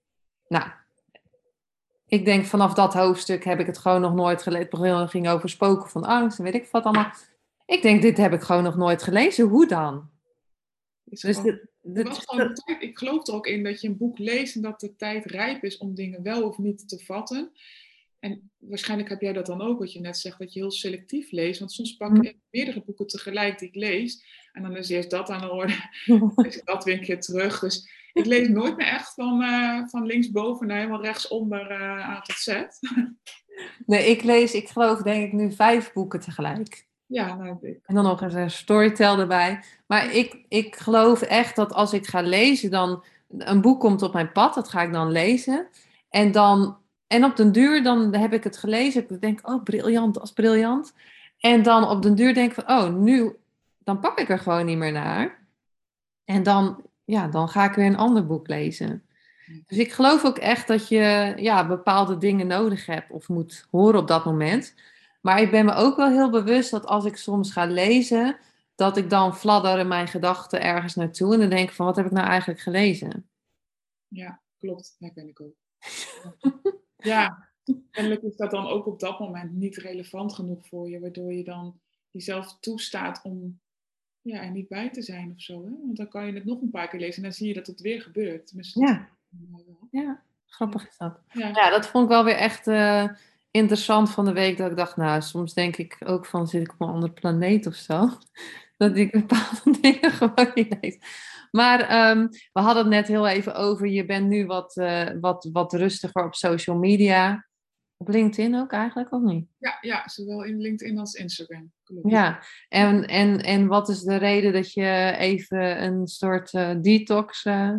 nou, ik denk vanaf dat hoofdstuk heb ik het gewoon nog nooit gelezen. Het ging over spoken van angst en weet ik wat allemaal. Ik denk, dit heb ik gewoon nog nooit gelezen. Hoe dan? Is Dus gewoon- dit, het dit- was gewoon de tijd, ik geloof er ook in dat je een boek leest en dat de tijd rijp is om dingen wel of niet te vatten. En waarschijnlijk heb jij dat dan ook, wat je net zegt, dat je heel selectief leest. Want soms pak Mhm. ik meerdere boeken tegelijk die ik lees. En dan is eerst dat aan de orde, dan ik dat weer een keer terug. Dus ik lees nooit meer echt van, eh, van linksboven naar helemaal rechtsonder eh A tot Z. nee, ik lees, ik geloof denk ik nu vijf boeken tegelijk. Ja, nou, ik, En dan nog eens een storytel erbij. Maar ik, ik geloof echt dat als ik ga lezen, dan een boek komt op mijn pad, dat ga ik dan lezen. En dan, en op den duur, dan heb ik het gelezen. Ik denk, oh, briljant, dat is briljant. En dan op den duur denk ik van, oh, nu, dan pak ik er gewoon niet meer naar. En dan, ja, dan ga ik weer een ander boek lezen. Dus ik geloof ook echt dat je ja, bepaalde dingen nodig hebt of moet horen op dat moment. Maar ik ben me ook wel heel bewust dat als ik soms ga lezen, dat ik dan fladder in mijn gedachten ergens naartoe en dan denk ik van wat heb ik nou eigenlijk gelezen? ja, klopt. Dat ben ik ook. ja, kennelijk is dat dan ook op dat moment niet relevant genoeg voor je, waardoor je dan jezelf toestaat om ja, er niet bij te zijn of zo. Hè? Want dan kan je het nog een paar keer lezen en dan zie je dat het weer gebeurt. Dat Ja. wel. Ja, grappig is dat. Ja. Ja, dat vond ik wel weer echt eh, interessant van de week. Dat ik dacht, nou, soms denk ik ook van, zit ik op een andere planeet of zo? Dat ik bepaalde dingen gewoon niet lees. Maar ehm, we hadden het net heel even over, je bent nu wat, eh, wat, wat rustiger op social media. Op LinkedIn ook eigenlijk, of niet? Ja, ja, zowel in LinkedIn als Instagram. Klopt. Ja, en, en, en wat is de reden dat je even een soort eh, detox eh,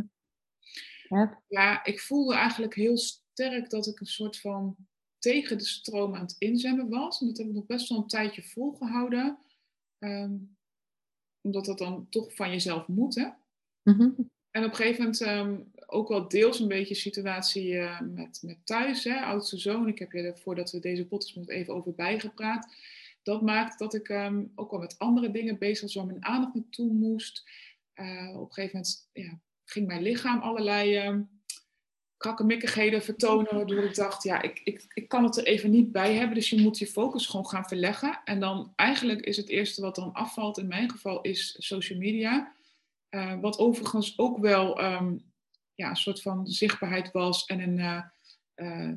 hebt? Ja, ik voelde eigenlijk heel sterk dat ik een soort van tegen de stroom aan het inzemmen was. En dat heb ik nog best wel een tijdje volgehouden. Ehm, omdat dat dan toch van jezelf moet, hè? Mhm. En op een gegeven moment ehm, ook wel deels een beetje situatie eh, met, met thuis, hè, oudste zoon. Ik heb je er voordat we deze podcast even over bijgepraat. Dat maakt dat ik ehm, ook wel met andere dingen bezig was waar mijn aandacht naartoe moest. Eh, op een gegeven moment ja, ging mijn lichaam allerlei ehm krakkemikkigheden vertonen. Waardoor ik dacht, ja, ik, ik, ik kan het er even niet bij hebben. Dus je moet je focus gewoon gaan verleggen. En dan eigenlijk is het eerste wat dan afvalt, in mijn geval, is social media. Uh, wat overigens ook wel um, ja, een soort van zichtbaarheid was en een, uh, uh,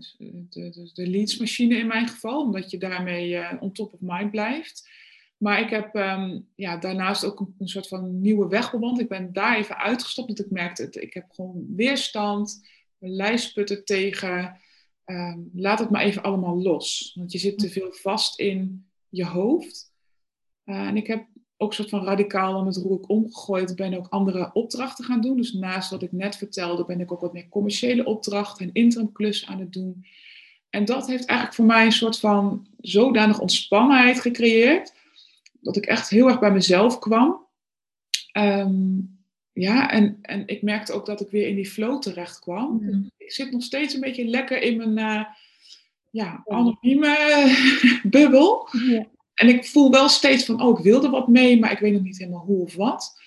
de, de, de leadsmachine in mijn geval, omdat je daarmee on top of mind blijft. Maar ik heb um, ja, daarnaast ook een, een, soort van nieuwe weg bewandeld. Ik ben daar even uitgestapt, want ik merkte, ik heb gewoon weerstand, een lijstputten tegen. Um, laat het maar even allemaal los, want je zit te veel vast in je hoofd. En ik heb ook een soort van radicaal dan het roer omgegooid. Ben ook andere opdrachten gaan doen. Dus naast wat ik net vertelde, ben ik ook wat meer commerciële opdrachten en interimklussen aan het doen. En dat heeft eigenlijk voor mij een soort van zodanig ontspannenheid gecreëerd. Dat ik echt heel erg bij mezelf kwam. Um, ja, en, en ik merkte ook dat ik weer in die flow terecht kwam. Mm. Ik zit nog steeds een beetje lekker in mijn uh, ja, anonieme bubbel. Ja. En ik voel wel steeds van, oh, ik wilde wat mee, maar ik weet nog niet helemaal hoe of wat.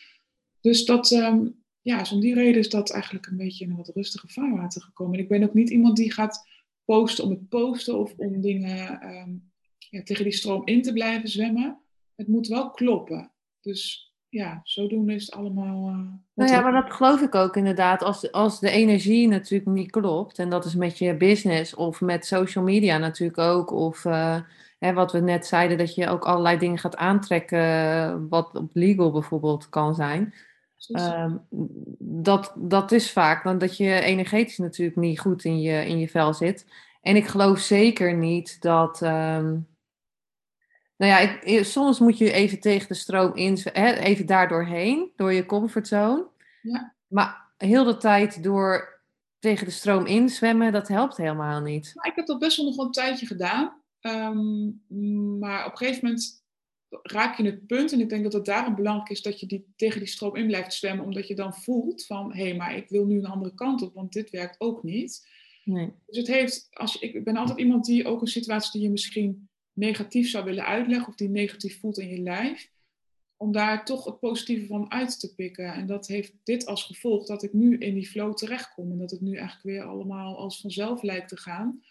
Dus dat, um, ja, dus om die reden is dat eigenlijk een beetje in een wat rustige vaarwater gekomen. En ik ben ook niet iemand die gaat posten om het posten of om dingen um, ja, tegen die stroom in te blijven zwemmen. Het moet wel kloppen. Dus ja, zodoende is het allemaal. Uh, nou ja, maar dat geloof ik ook inderdaad. Als, als de energie natuurlijk niet klopt, en dat is met je business of met social media natuurlijk ook, of uh, hè, wat we net zeiden, dat je ook allerlei dingen gaat aantrekken, wat op legal bijvoorbeeld kan zijn. Uh, dat, dat is vaak dan dat je energetisch natuurlijk niet goed in je, in je vel zit. En ik geloof zeker niet dat. Um, nou ja, ik, soms moet je even tegen de stroom in, hè, even daar doorheen, door je comfortzone. Ja. Maar heel de tijd door tegen de stroom inzwemmen, dat helpt helemaal niet. ik heb dat best wel nog een tijdje gedaan. Um, maar op een gegeven moment raak je het punt, en ik denk dat het daarom belangrijk is dat je die, tegen die stroom in blijft zwemmen, omdat je dan voelt van, hé, hey, maar ik wil nu een andere kant op, want dit werkt ook niet. Nee. Dus het heeft, als je, ik ben altijd iemand die ook een situatie die je misschien negatief zou willen uitleggen, of die negatief voelt in je lijf, om daar toch het positieve van uit te pikken. En dat heeft dit als gevolg dat ik nu in die flow terechtkom en dat het nu eigenlijk weer allemaal als vanzelf lijkt te gaan.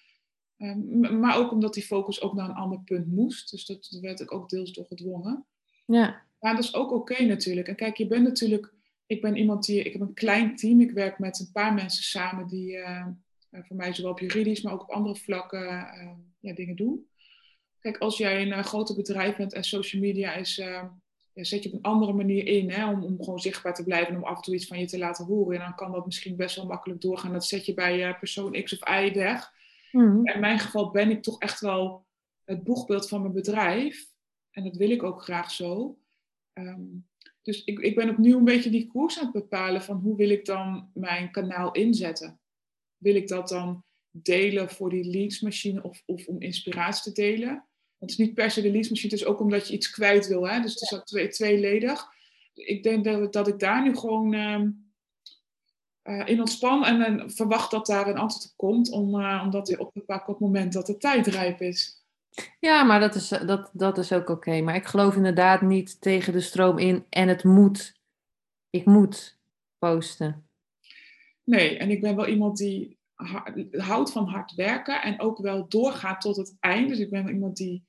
Um, maar ook omdat die focus ook naar een ander punt moest. Dus dat werd ik ook deels door gedwongen. Ja. Maar dat is ook oké natuurlijk. En kijk, je bent natuurlijk... Ik ben iemand die... Ik heb een klein team. Ik werk met een paar mensen samen die uh, voor mij zowel op juridisch, maar ook op andere vlakken uh, ja, dingen doen. Kijk, als jij een uh, groter bedrijf bent en social media is... Ja, zet je op een andere manier in hè, om, om gewoon zichtbaar te blijven en om af en toe iets van je te laten horen. En dan kan dat misschien best wel makkelijk doorgaan. Dat zet je bij persoon X of Y weg. Mm. In mijn geval ben ik toch echt wel het boegbeeld van mijn bedrijf. En dat wil ik ook graag zo. Ehm, dus ik, ik ben opnieuw een beetje die koers aan het bepalen van hoe wil ik dan mijn kanaal inzetten. Wil ik dat dan delen voor die leadsmachine of, of om inspiratie te delen? het is niet per se de leadsmachine, het is ook omdat je iets kwijt wil. Hè? Dus het is ook twee, tweeledig. Ik denk dat, dat ik daar nu gewoon ehm, uh, in ontspan en verwacht dat daar een antwoord op komt, om, uh, op te pakken op het moment dat de tijd rijp is. Ja, maar dat is, dat, dat is ook oké. Maar ik geloof inderdaad niet tegen de stroom in en het moet. Ik moet posten. Nee, en ik ben wel iemand die houdt van hard werken en ook wel doorgaat tot het eind. Dus ik ben iemand die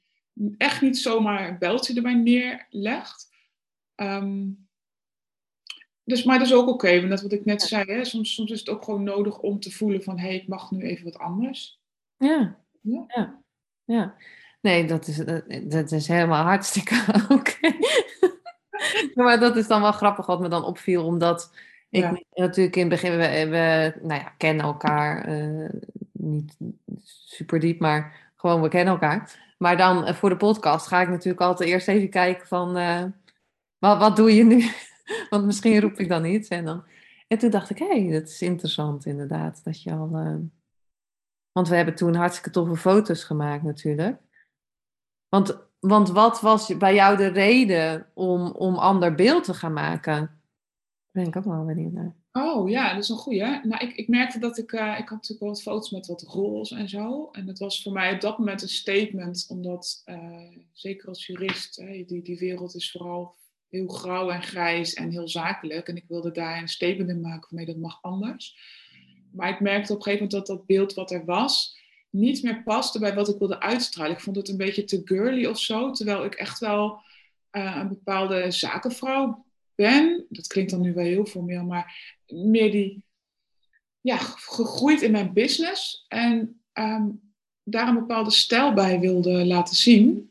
echt niet zomaar een beltje erbij neerlegt. Um, dus, maar dat is ook oké, want dat wat ik net zei, hè, soms, soms is het ook gewoon nodig om te voelen van hé, hey, ik mag nu even wat anders. Ja, ja, ja. ja. Nee, dat is, dat, is helemaal hartstikke oké. maar dat is dan wel grappig wat me dan opviel, omdat ik natuurlijk in het begin, we, we nou ja, kennen elkaar, uh, niet super diep, maar gewoon we kennen elkaar. Maar dan uh, voor de podcast ga ik natuurlijk altijd eerst even kijken van, uh, wat, wat doe je nu? Want misschien roep ik dan iets. En, dan... en toen dacht ik, hé, hey, dat is interessant inderdaad. Dat je al, uh... Want we hebben toen hartstikke toffe foto's gemaakt natuurlijk. Want, want wat was bij jou de reden om, om ander beeld te gaan maken? Daar ben ik ook wel benieuwd naar. Oh ja, dat is een goeie. Nou, ik, ik merkte dat ik, uh, ik had natuurlijk wel wat foto's met wat roles en zo. En het was voor mij op dat moment een statement, omdat uh, zeker als jurist, die, die wereld is vooral heel grauw en grijs en heel zakelijk. En ik wilde daar een statement in maken van nee, dat mag anders. Maar ik merkte op een gegeven moment dat dat beeld wat er was niet meer paste bij wat ik wilde uitstralen. Ik vond het een beetje te girly of zo, terwijl ik echt wel uh, een bepaalde zakenvrouw ben. Dat klinkt dan nu wel heel formeel, maar meer die ja, gegroeid in mijn business en um, daar een bepaalde stijl bij wilde laten zien.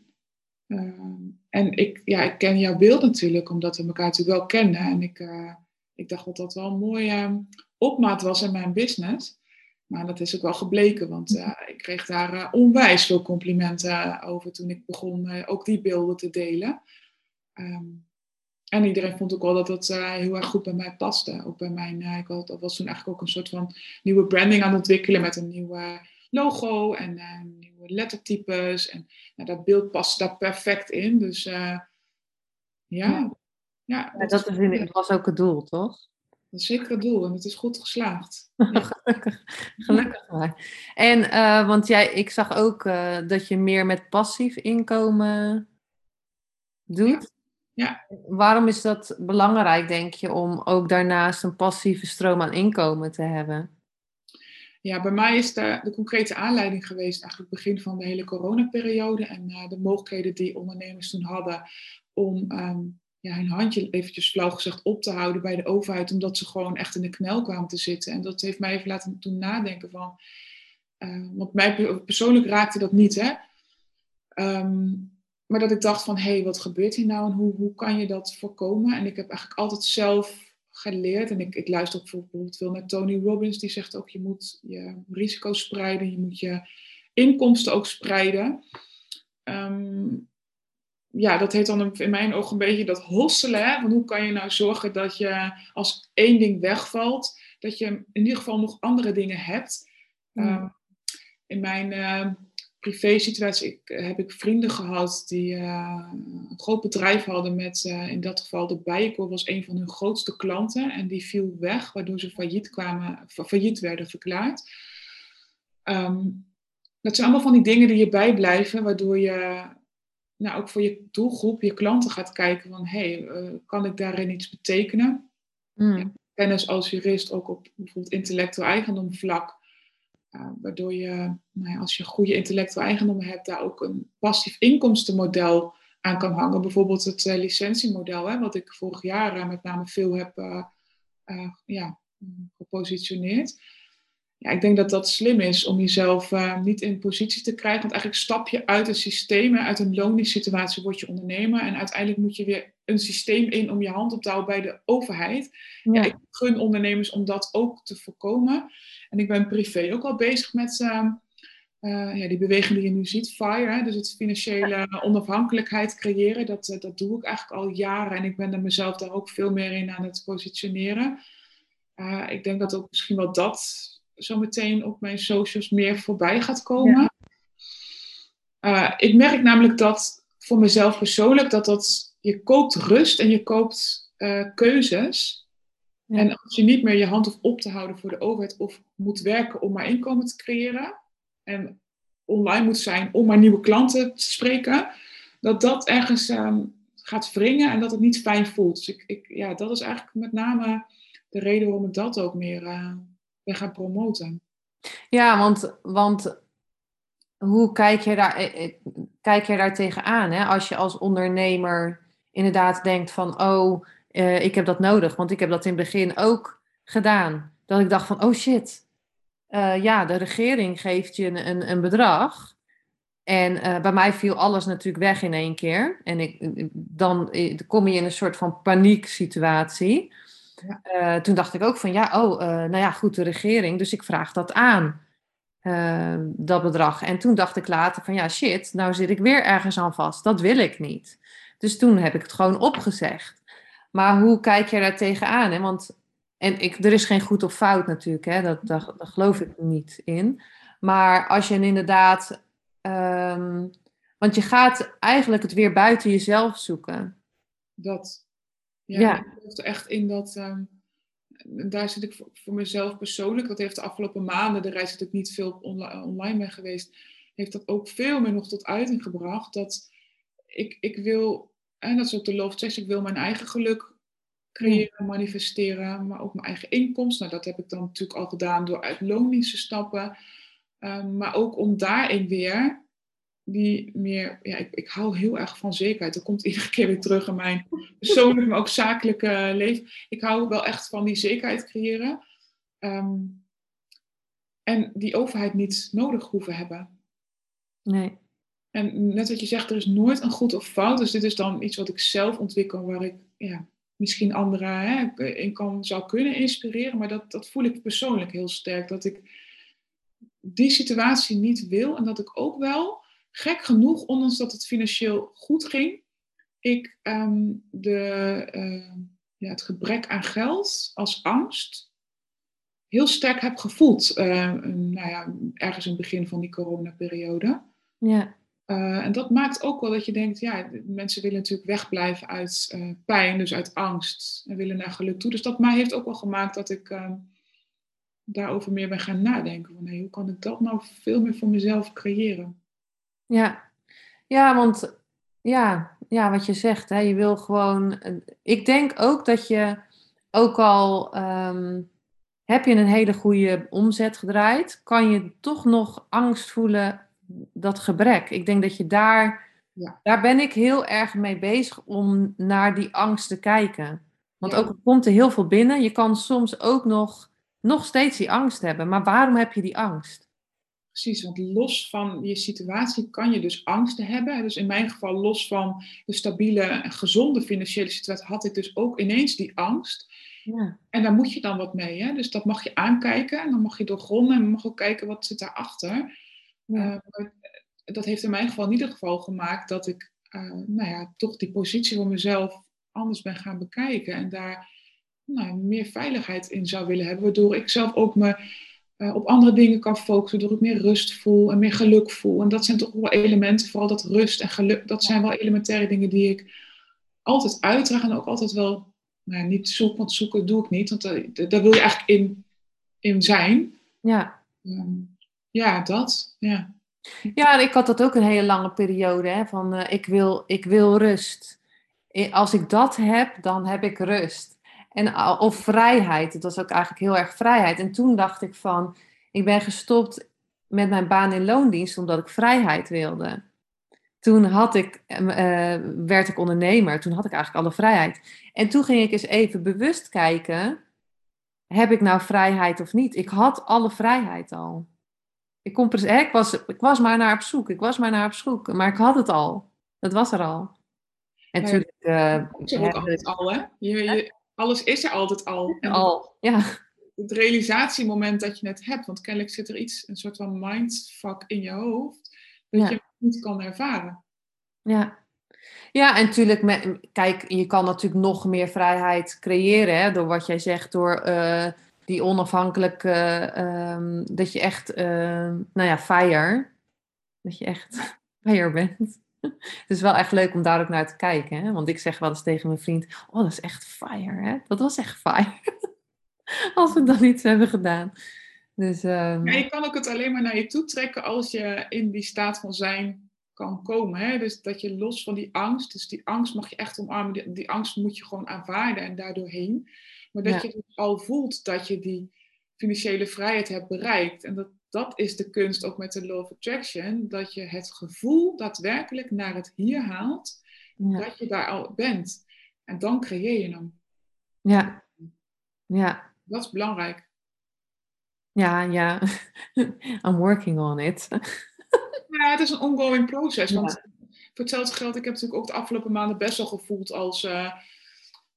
Um, en ik, ja, ik ken jouw beeld natuurlijk, omdat we elkaar natuurlijk wel kennen. En ik, uh, ik dacht dat dat wel een mooie uh, opmaat was in mijn business. Maar dat is ook wel gebleken, want uh, ik kreeg daar uh, onwijs veel complimenten over toen ik begon ook die beelden te delen. Um, en iedereen vond ook wel dat het heel erg goed bij mij paste. Ook bij mijn, ik had, dat was toen eigenlijk ook een soort van nieuwe branding aan het ontwikkelen met een nieuwe logo en nieuwe lettertypes. En nou, dat beeld past daar perfect in. Dus uh, ja. Ja, dat, dat is was ook het doel, toch? Dat is zeker het doel en het is goed geslaagd. gelukkig, gelukkig maar. En, uh, want jij, ik zag ook uh, dat je meer met passief inkomen doet. Ja. ja. Waarom is dat belangrijk, denk je, om ook daarnaast een passieve stroom aan inkomen te hebben? Ja, bij mij is de, de concrete aanleiding geweest eigenlijk het begin van de hele coronaperiode en uh, de mogelijkheden die ondernemers toen hadden om um, ja, hun handje eventjes flauw gezegd op te houden bij de overheid, omdat ze gewoon echt in de knel kwamen te zitten. En dat heeft mij even laten toen nadenken van, uh, want mij persoonlijk raakte dat niet, hè. Ehm, maar dat ik dacht van, hé, hey, wat gebeurt hier nou en hoe, hoe kan je dat voorkomen? En ik heb eigenlijk altijd zelf geleerd, en ik, ik luister ook bijvoorbeeld veel naar Tony Robbins, die zegt ook, je moet je risico's spreiden, je moet je inkomsten ook spreiden. Um, ja, dat heet dan in mijn ogen een beetje dat hosselen. Van hoe kan je nou zorgen dat je als één ding wegvalt, dat je in ieder geval nog andere dingen hebt. Um, in mijn uh, privé situatie ik, heb ik vrienden gehad die uh, een groot bedrijf hadden met, uh, in dat geval de Bijenkorf was een van hun grootste klanten. En die viel weg, waardoor ze failliet, kwamen, failliet werden verklaard. Um, dat zijn allemaal van die dingen die je bijblijven, waardoor je nou, ook voor je doelgroep, je klanten gaat kijken van, hé, hey, uh, kan ik daarin iets betekenen? Mm. Ja, kennis als jurist ook op bijvoorbeeld intellectueel eigendom vlak. Waardoor je, nou als je goede intellectueel eigendom hebt, daar ook een passief inkomstenmodel aan kan hangen. Bijvoorbeeld het uh, licentiemodel, hè, wat ik vorig jaar met name veel heb ja, gepositioneerd ja, ik denk dat dat slim is om jezelf niet in positie te krijgen. Want eigenlijk stap je uit het systeem, uit een loningssituatie word je ondernemer. En uiteindelijk moet je weer een systeem in om je hand op te houden bij de overheid. Ja. ik gun ondernemers om dat ook te voorkomen. En ik ben privé ook al bezig met uh, uh, ja, die beweging die je nu ziet, FIRE. Hè, dus het financiële onafhankelijkheid creëren. Dat, dat doe ik eigenlijk al jaren. En ik ben er mezelf daar ook veel meer in aan het positioneren. ik denk dat ook misschien wel dat zo meteen op mijn socials meer voorbij gaat komen. Ik merk namelijk dat voor mezelf persoonlijk dat dat je koopt rust en je koopt uh, keuzes. Ja. En als je niet meer je hand hoeft op te houden voor de overheid of moet werken om maar inkomen te creëren en online moet zijn om maar nieuwe klanten te spreken, dat dat ergens um, gaat wringen en dat het niet fijn voelt. Dus ik, ik, ja, dat is eigenlijk met name de reden waarom ik dat ook meer uh, ben gaan promoten. Ja, want, want hoe kijk je daar, eh, eh, kijk je daar tegenaan? Hè? Als je als ondernemer inderdaad denkt van, oh, uh, ik heb dat nodig. Want ik heb dat in het begin ook gedaan. Dat ik dacht van, oh shit, uh, ja, de regering geeft je een, een, een bedrag. En uh, bij mij viel alles natuurlijk weg in één keer. En ik, dan kom je in een soort van panieksituatie. Uh, toen dacht ik ook van ja, oh, uh, nou ja, goed, de regering, dus ik vraag dat aan, dat bedrag. En toen dacht ik later van ja, shit, nou zit ik weer ergens aan vast. Dat wil ik niet. Dus toen heb ik het gewoon opgezegd. Maar hoe kijk je daar tegenaan? Hè? Want en ik, er is geen goed of fout natuurlijk, hè? Dat, daar, daar geloof ik niet in. Maar als je inderdaad. Um, want je gaat eigenlijk het weer buiten jezelf zoeken. Dat, ja, ja. ik geloof er echt in dat. Um, daar zit ik voor, mezelf persoonlijk, dat heeft de afgelopen maanden, de reis dat ik niet veel online, online ben geweest, heeft dat ook veel meer nog tot uiting gebracht. Dat ik, ik wil, en dat is ook de love ik wil mijn eigen geluk creëren, manifesteren, maar ook mijn eigen inkomst. Nou, dat heb ik dan natuurlijk al gedaan door uit loondienst te stappen. Um, maar ook om daarin weer die meer, ja, ik, ik hou heel erg van zekerheid. Dat komt iedere keer weer terug in mijn persoonlijke, maar ook zakelijke leven. Ik hou wel echt van die zekerheid creëren. Um, en die overheid niet nodig hoeven hebben. Nee. En net wat je zegt, er is nooit een goed of fout. Dus dit is dan iets wat ik zelf ontwikkel, waar ik ja, misschien anderen hè, in kan, zou kunnen inspireren. Maar dat, dat voel ik persoonlijk heel sterk. Dat ik die situatie niet wil en dat ik ook wel gek genoeg, ondanks dat het financieel goed ging, ik um, de, uh, ja, het gebrek aan geld als angst heel sterk heb gevoeld. Uh, nou ja, ergens in het begin van die coronaperiode. Ja. Uh, en dat maakt ook wel dat je denkt, ja, mensen willen natuurlijk wegblijven uit uh, pijn, dus uit angst, en willen naar geluk toe. Dus dat mij heeft ook wel gemaakt dat ik uh, daarover meer ben gaan nadenken. Van, hoe kan ik dat nou veel meer voor mezelf creëren? Ja, ja want ja, ja, wat je zegt, hè, je wil gewoon. Ik denk ook dat je, ook al um, heb je een hele goede omzet gedraaid, kan je toch nog angst voelen, dat gebrek. Ik denk dat je daar Ja. Daar ben ik heel erg mee bezig om naar die angst te kijken. Want Ja. ook al komt er heel veel binnen, je kan soms ook nog, nog steeds die angst hebben. Maar waarom heb je die angst? Precies, want los van je situatie kan je dus angsten hebben. Dus in mijn geval, los van de stabiele en gezonde financiële situatie, had ik dus ook ineens die angst. Ja, En daar moet je dan wat mee. Hè? Dus dat mag je aankijken en dan mag je doorgronden en mag ook kijken wat zit daarachter. Ja. Eh, maar dat heeft in mijn geval in ieder geval gemaakt dat ik eh, nou ja, toch die positie van mezelf anders ben gaan bekijken. En daar nou, meer veiligheid in zou willen hebben. Waardoor ik zelf ook me eh, op andere dingen kan focussen. Waardoor ik meer rust voel en meer geluk voel. En dat zijn toch wel elementen, vooral dat rust en geluk. Dat zijn wel elementaire dingen die ik altijd uitdraag. En ook altijd wel nou, niet zoek. Want zoeken doe ik niet. Want daar, daar wil je eigenlijk in, in zijn. ja. Ehm, ja, dat. Ja. Ja, ik had dat ook een hele lange periode. Hè, van eh, ik, wil, ik wil rust. Als ik dat heb, dan heb ik rust. En, a- of vrijheid. Het was ook eigenlijk heel erg vrijheid. En toen dacht ik van, ik ben gestopt met mijn baan in loondienst omdat ik vrijheid wilde. Toen had ik, eh, eh, werd ik ondernemer. Toen had ik eigenlijk alle vrijheid. En toen ging ik eens even bewust kijken. Heb ik nou vrijheid of niet? Ik had alle vrijheid al. Ik, kon, precies- hè, ik, was, ik was maar naar op zoek. Ik was maar naar op zoek. Maar ik had het al. Dat was er al. En ja, natuurlijk... eh, hebben altijd al, hè? Je, je, alles is er altijd al. En al. Ja, het realisatiemoment dat je het hebt, want kennelijk zit er iets, een soort van mindfuck in je hoofd, dat Ja. je het niet kan ervaren. ja. Ja, en natuurlijk, met, kijk, je kan natuurlijk nog meer vrijheid creëren, hè, door wat jij zegt, door eh, die onafhankelijke, ehm, dat je echt, ehm, nou ja, fire, dat je echt fire bent. Het is wel echt leuk om daar ook naar te kijken, hè? want ik zeg wel eens tegen mijn vriend, oh, dat is echt fire, hè? Dat was echt fire. Als we dan iets hebben gedaan. Dus, ehm, Ja, je kan ook het alleen maar naar je toe trekken als je in die staat van zijn kan komen. Hè? Dus dat je los van die angst, dus die angst mag je echt omarmen, die, die angst moet je gewoon aanvaarden en daardoor heen. Maar dat Ja. je dus al voelt dat je die financiële vrijheid hebt bereikt. En dat, dat is de kunst ook met de Law of Attraction, dat je het gevoel daadwerkelijk naar het hier haalt, ja. dat je daar al bent. En dan creëer je hem. ja, ja. Dat is belangrijk. Ja, ja. I'm working on it. Ja, het is een ongoing proces. Ja. Want voor hetzelfde geld, ik heb natuurlijk ook de afgelopen maanden best wel gevoeld als... eh,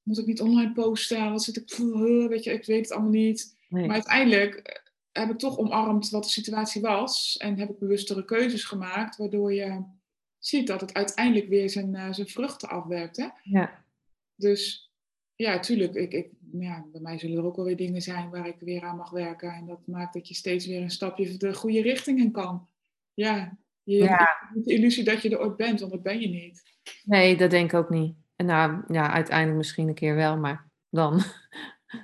moet ik niet online posten? Wat zit ik... Weet je, ik weet het allemaal niet. Nee. Maar uiteindelijk eh, heb ik toch omarmd wat de situatie was. En heb ik bewustere keuzes gemaakt. Waardoor je ziet dat het uiteindelijk weer zijn, eh, zijn vruchten afwerpt. Hè? Ja, Dus ja, tuurlijk. Ik, ik, ja, bij mij zullen er ook wel weer dingen zijn waar ik weer aan mag werken. En dat maakt dat je steeds weer een stapje de goede richting in kan. Ja, je Ja. hebt de illusie dat je er ooit bent, want dat ben je niet. nee, dat denk ik ook niet. En nou, ja, uiteindelijk misschien een keer wel, maar dan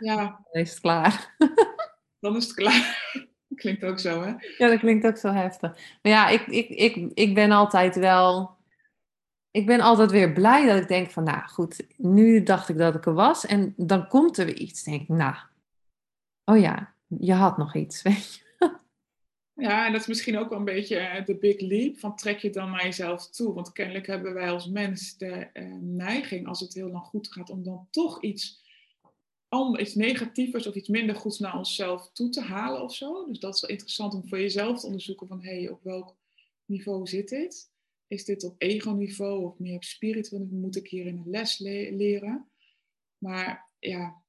Ja, is het klaar. dan is het klaar. Klinkt ook zo, hè? Ja, dat klinkt ook zo heftig. Maar ja, ik, ik, ik, ik ben altijd wel... Ik ben altijd weer blij dat ik denk van, nou goed, nu dacht ik dat ik er was. En dan komt er weer iets. denk ik, nou, oh ja, je had nog iets, weet je. Ja, en dat is misschien ook wel een beetje eh, de big leap van trek je dan naar jezelf toe. Want kennelijk hebben wij als mens de eh, neiging, als het heel lang goed gaat, om dan toch iets, iets negatievers of iets minder goeds naar onszelf toe te halen of zo. Dus dat is wel interessant om voor jezelf te onderzoeken van, hé, hey, op welk niveau zit dit? Is dit op ego-niveau of meer op spiritueel? Moet ik hier in een les le- leren? Maar ja,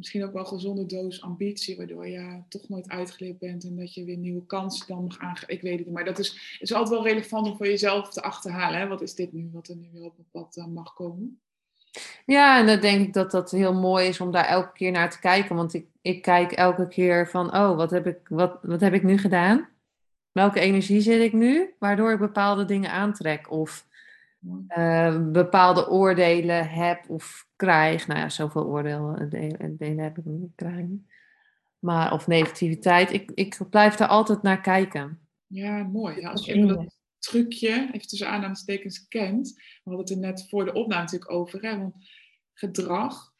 misschien ook wel gezonde doos ambitie, waardoor je toch nooit uitgeleerd bent en dat je weer nieuwe kansen dan mag aangaan. Ik weet het niet, maar dat is, is altijd wel relevant om voor jezelf te achterhalen. Hè? Wat is dit nu, wat er nu weer op het pad eh, mag komen? Ja, en dan denk ik dat dat heel mooi is om daar elke keer naar te kijken. Want ik, ik kijk elke keer van, oh, wat heb, ik, wat, wat heb ik nu gedaan? Welke energie zit ik nu? Waardoor ik bepaalde dingen aantrek. Of Eh, bepaalde oordelen heb of krijg. Nou ja, zoveel oordelen delen, delen heb ik niet krijgen. Maar, of negativiteit. Ik, ik blijf daar altijd naar kijken. Ja, mooi. Ja, als je dat trucje, even tussen aanhalingstekens, kent. We hadden het er net voor de opname natuurlijk over. Hè? Want gedrag,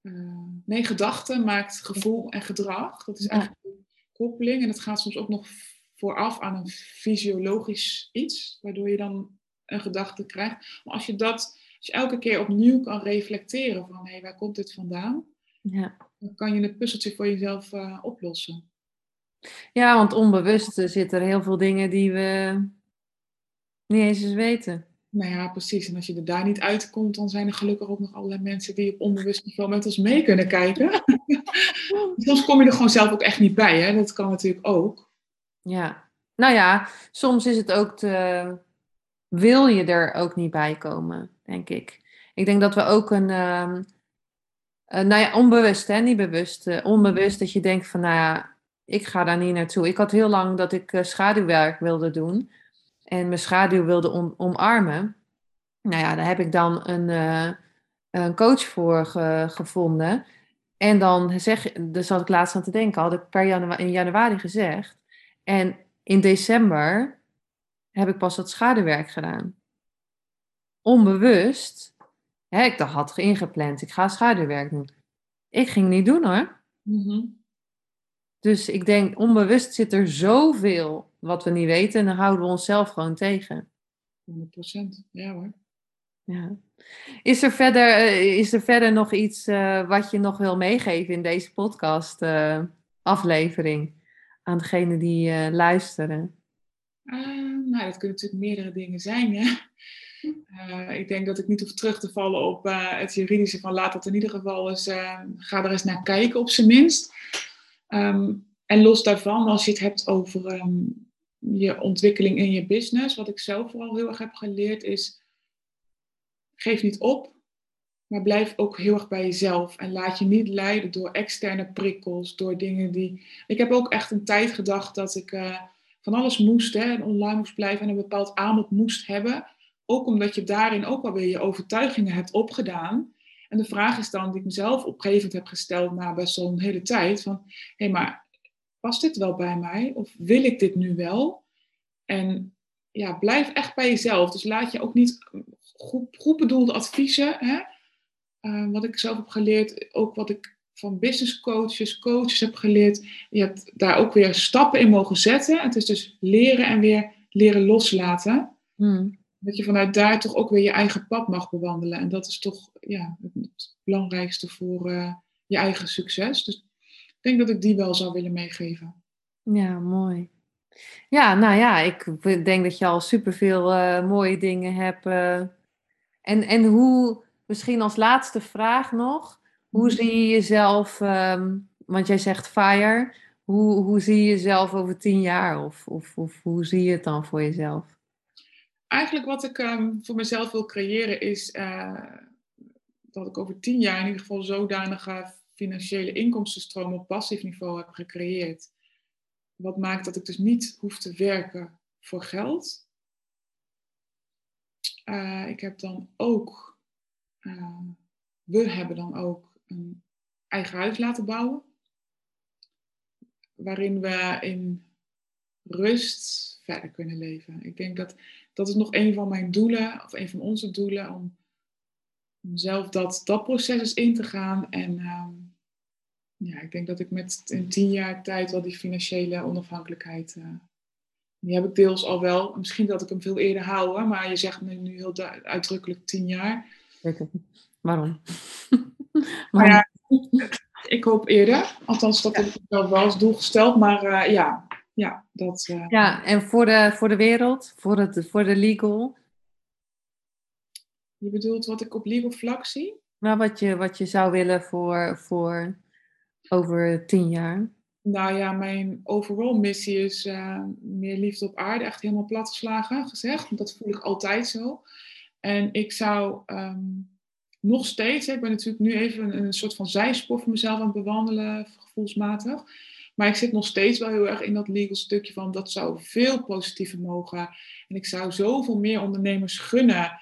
eh, nee, gedachten maakt gevoel en gedrag. Dat is eigenlijk een koppeling. En het gaat soms ook nog vooraf aan een fysiologisch iets. Waardoor je dan een gedachte krijgt. Maar als je dat, als je elke keer opnieuw kan reflecteren van, hé, hey, waar komt dit vandaan? Ja. Dan kan je het puzzeltje voor jezelf uh, oplossen. Ja, want onbewust zitten er heel veel dingen die we niet eens eens weten. Nou ja, precies. En als je er daar niet uitkomt, dan zijn er gelukkig ook nog allerlei mensen die op onbewust niveau met ons mee kunnen kijken. soms kom je er gewoon zelf ook echt niet bij, hè? Dat kan natuurlijk ook. Ja, nou ja, soms is het ook te. Wil je er ook niet bij komen, denk ik. Ik denk dat we ook een. Uh, nou ja, onbewust, hè, niet bewust. Uh, onbewust dat je denkt van, nou ja, ik ga daar niet naartoe. Ik had heel lang dat ik uh, schaduwwerk wilde doen en mijn schaduw wilde omarmen. Nou ja, daar heb ik dan een, uh, een coach voor gevonden. En dan zeg, dus had ik laatst aan te denken, had ik per januari, in januari gezegd. En in december heb ik pas dat schaduwwerk gedaan. Onbewust. Hè, ik dacht, had ingepland, ik ga schaduwwerk doen. Ik ging niet doen hoor. Mm dus ik denk, onbewust zit er zoveel wat we niet weten en dan houden we onszelf gewoon tegen. 100%, ja hoor. Ja. Is, er verder, eh, is er verder nog iets uh, wat je nog wil meegeven in deze podcast uh, aflevering aan degenen die uh, luisteren? Nou, dat kunnen natuurlijk meerdere dingen zijn. Hè? ik denk dat ik niet hoef terug te vallen op het juridische van laat dat in ieder geval eens, ga er eens naar kijken op zijn minst. Ehm, en los daarvan, als je het hebt over ehm, je ontwikkeling in je business, wat ik zelf vooral heel erg heb geleerd is, geef niet op, maar blijf ook heel erg bij jezelf. En laat je niet leiden door externe prikkels, door dingen die... Ik heb ook echt een tijd gedacht dat ik van alles moest, hè, en online moest blijven en een bepaald aanbod moest hebben. Ook omdat je daarin ook alweer je overtuigingen hebt opgedaan. En de vraag is dan, die ik mezelf op een gegeven moment heb gesteld na best een hele tijd, van hé, hey, maar past dit wel bij mij? Of wil ik dit nu wel? En ja, blijf echt bij jezelf. Dus laat je ook niet goed, bedoelde adviezen, hè? Uh, wat ik zelf heb geleerd, ook wat ik van business coaches, coaches heb geleerd. Je hebt daar ook weer stappen in mogen zetten. Het is dus leren en weer leren loslaten. Hmm dat je vanuit daar toch ook weer je eigen pad mag bewandelen. En dat is toch ja, het belangrijkste voor uh, je eigen succes. Dus ik denk dat ik die wel zou willen meegeven. Ja, mooi. Ja, nou ja, ik denk dat je al superveel uh, mooie dingen hebt. Uh, en, en hoe, misschien als laatste vraag nog, hoe zie je jezelf, um, want jij zegt fire, hoe, hoe zie je jezelf over tien jaar? Of, of, of hoe zie je het dan voor jezelf? eigenlijk wat ik um, voor mezelf wil creëren is uh, dat ik over tien jaar in ieder geval zodanige financiële inkomstenstroom op passief niveau heb gecreëerd. Wat maakt dat ik dus niet hoef te werken voor geld. Uh, ik heb dan ook, uh, we hebben dan ook een eigen huis laten bouwen. Waarin we in rust verder kunnen leven. Ik denk dat dat is nog een van mijn doelen, of een van onze doelen, om, om zelf dat, dat proces eens in te gaan. En uh, ja, ik denk dat ik met in tien jaar tijd wel die financiële onafhankelijkheid, uh, die heb ik deels al wel. Misschien dat ik hem veel eerder hou, maar je zegt nu, nu heel uitdrukkelijk tien jaar. Waarom? Maar ja, ik hoop eerder. Althans, dat heb ik wel als doel gesteld. Maar uh, ja, ja, dat... Uh... Ja, en voor de, voor de wereld, voor, het, voor de legal? Je bedoelt wat ik op legal vlak zie? Nou, wat je, wat je zou willen voor, voor over tien jaar? Nou ja, mijn overall missie is uh, meer liefde op aarde, echt helemaal platgeslagen gezegd. Want dat voel ik altijd zo. En ik zou um, nog steeds, ik ben natuurlijk nu even een, soort van zijspoor voor mezelf aan het bewandelen, gevoelsmatig. Maar ik zit nog steeds wel heel erg in dat legal stukje van dat zou veel positiever mogen. En ik zou zoveel meer ondernemers gunnen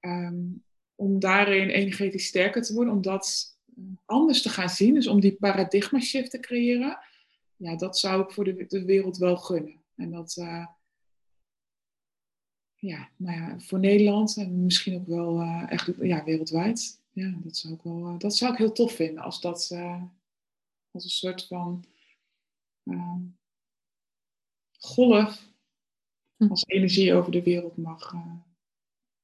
ehm, om daarin energetisch sterker te worden, om dat anders te gaan zien. Dus om die paradigma shift te creëren. Ja, dat zou ik voor de, wereld wel gunnen. En dat, uh, ja, nou ja, voor Nederland en misschien ook wel uh, echt ja, wereldwijd. Ja, dat zou ik wel, uh, dat zou ik heel tof vinden als dat als een soort van uh, golf hm. als energie over de wereld mag,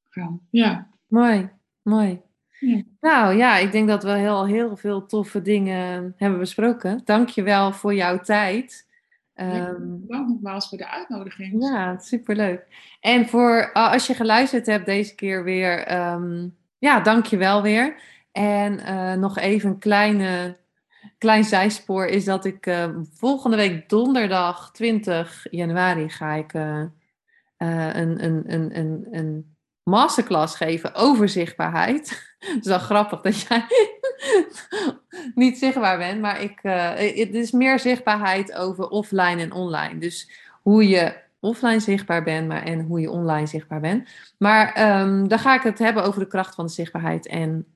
gaan. Ja. Mooi, mooi. Ja. Nou ja, ik denk dat we heel, heel veel toffe dingen hebben besproken. Dank je wel voor jouw tijd. Ehm, Dank nogmaals voor de uitnodiging. Ja, superleuk. En voor als je geluisterd hebt deze keer weer, um, ja, dank je wel weer. En uh, nog even een kleine, klein zijspoor is dat ik uh, volgende week donderdag 20 januari ga ik uh, een, een, een, een, een masterclass geven over zichtbaarheid. Het is wel grappig dat jij niet zichtbaar bent, maar ik, uh, het is meer zichtbaarheid over offline en online. Dus hoe je offline zichtbaar bent maar, en hoe je online zichtbaar bent. Maar um, dan ga ik het hebben over de kracht van de zichtbaarheid. En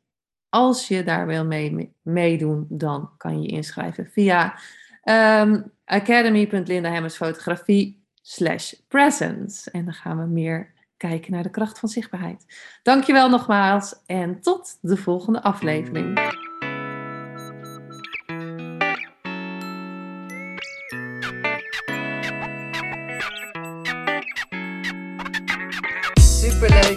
als je daar wil mee, meedoen, dan kan je inschrijven via um, academy.lindahemmersfotografie slash presence. En dan gaan we meer kijken naar de kracht van zichtbaarheid. Dankjewel nogmaals en tot de volgende aflevering.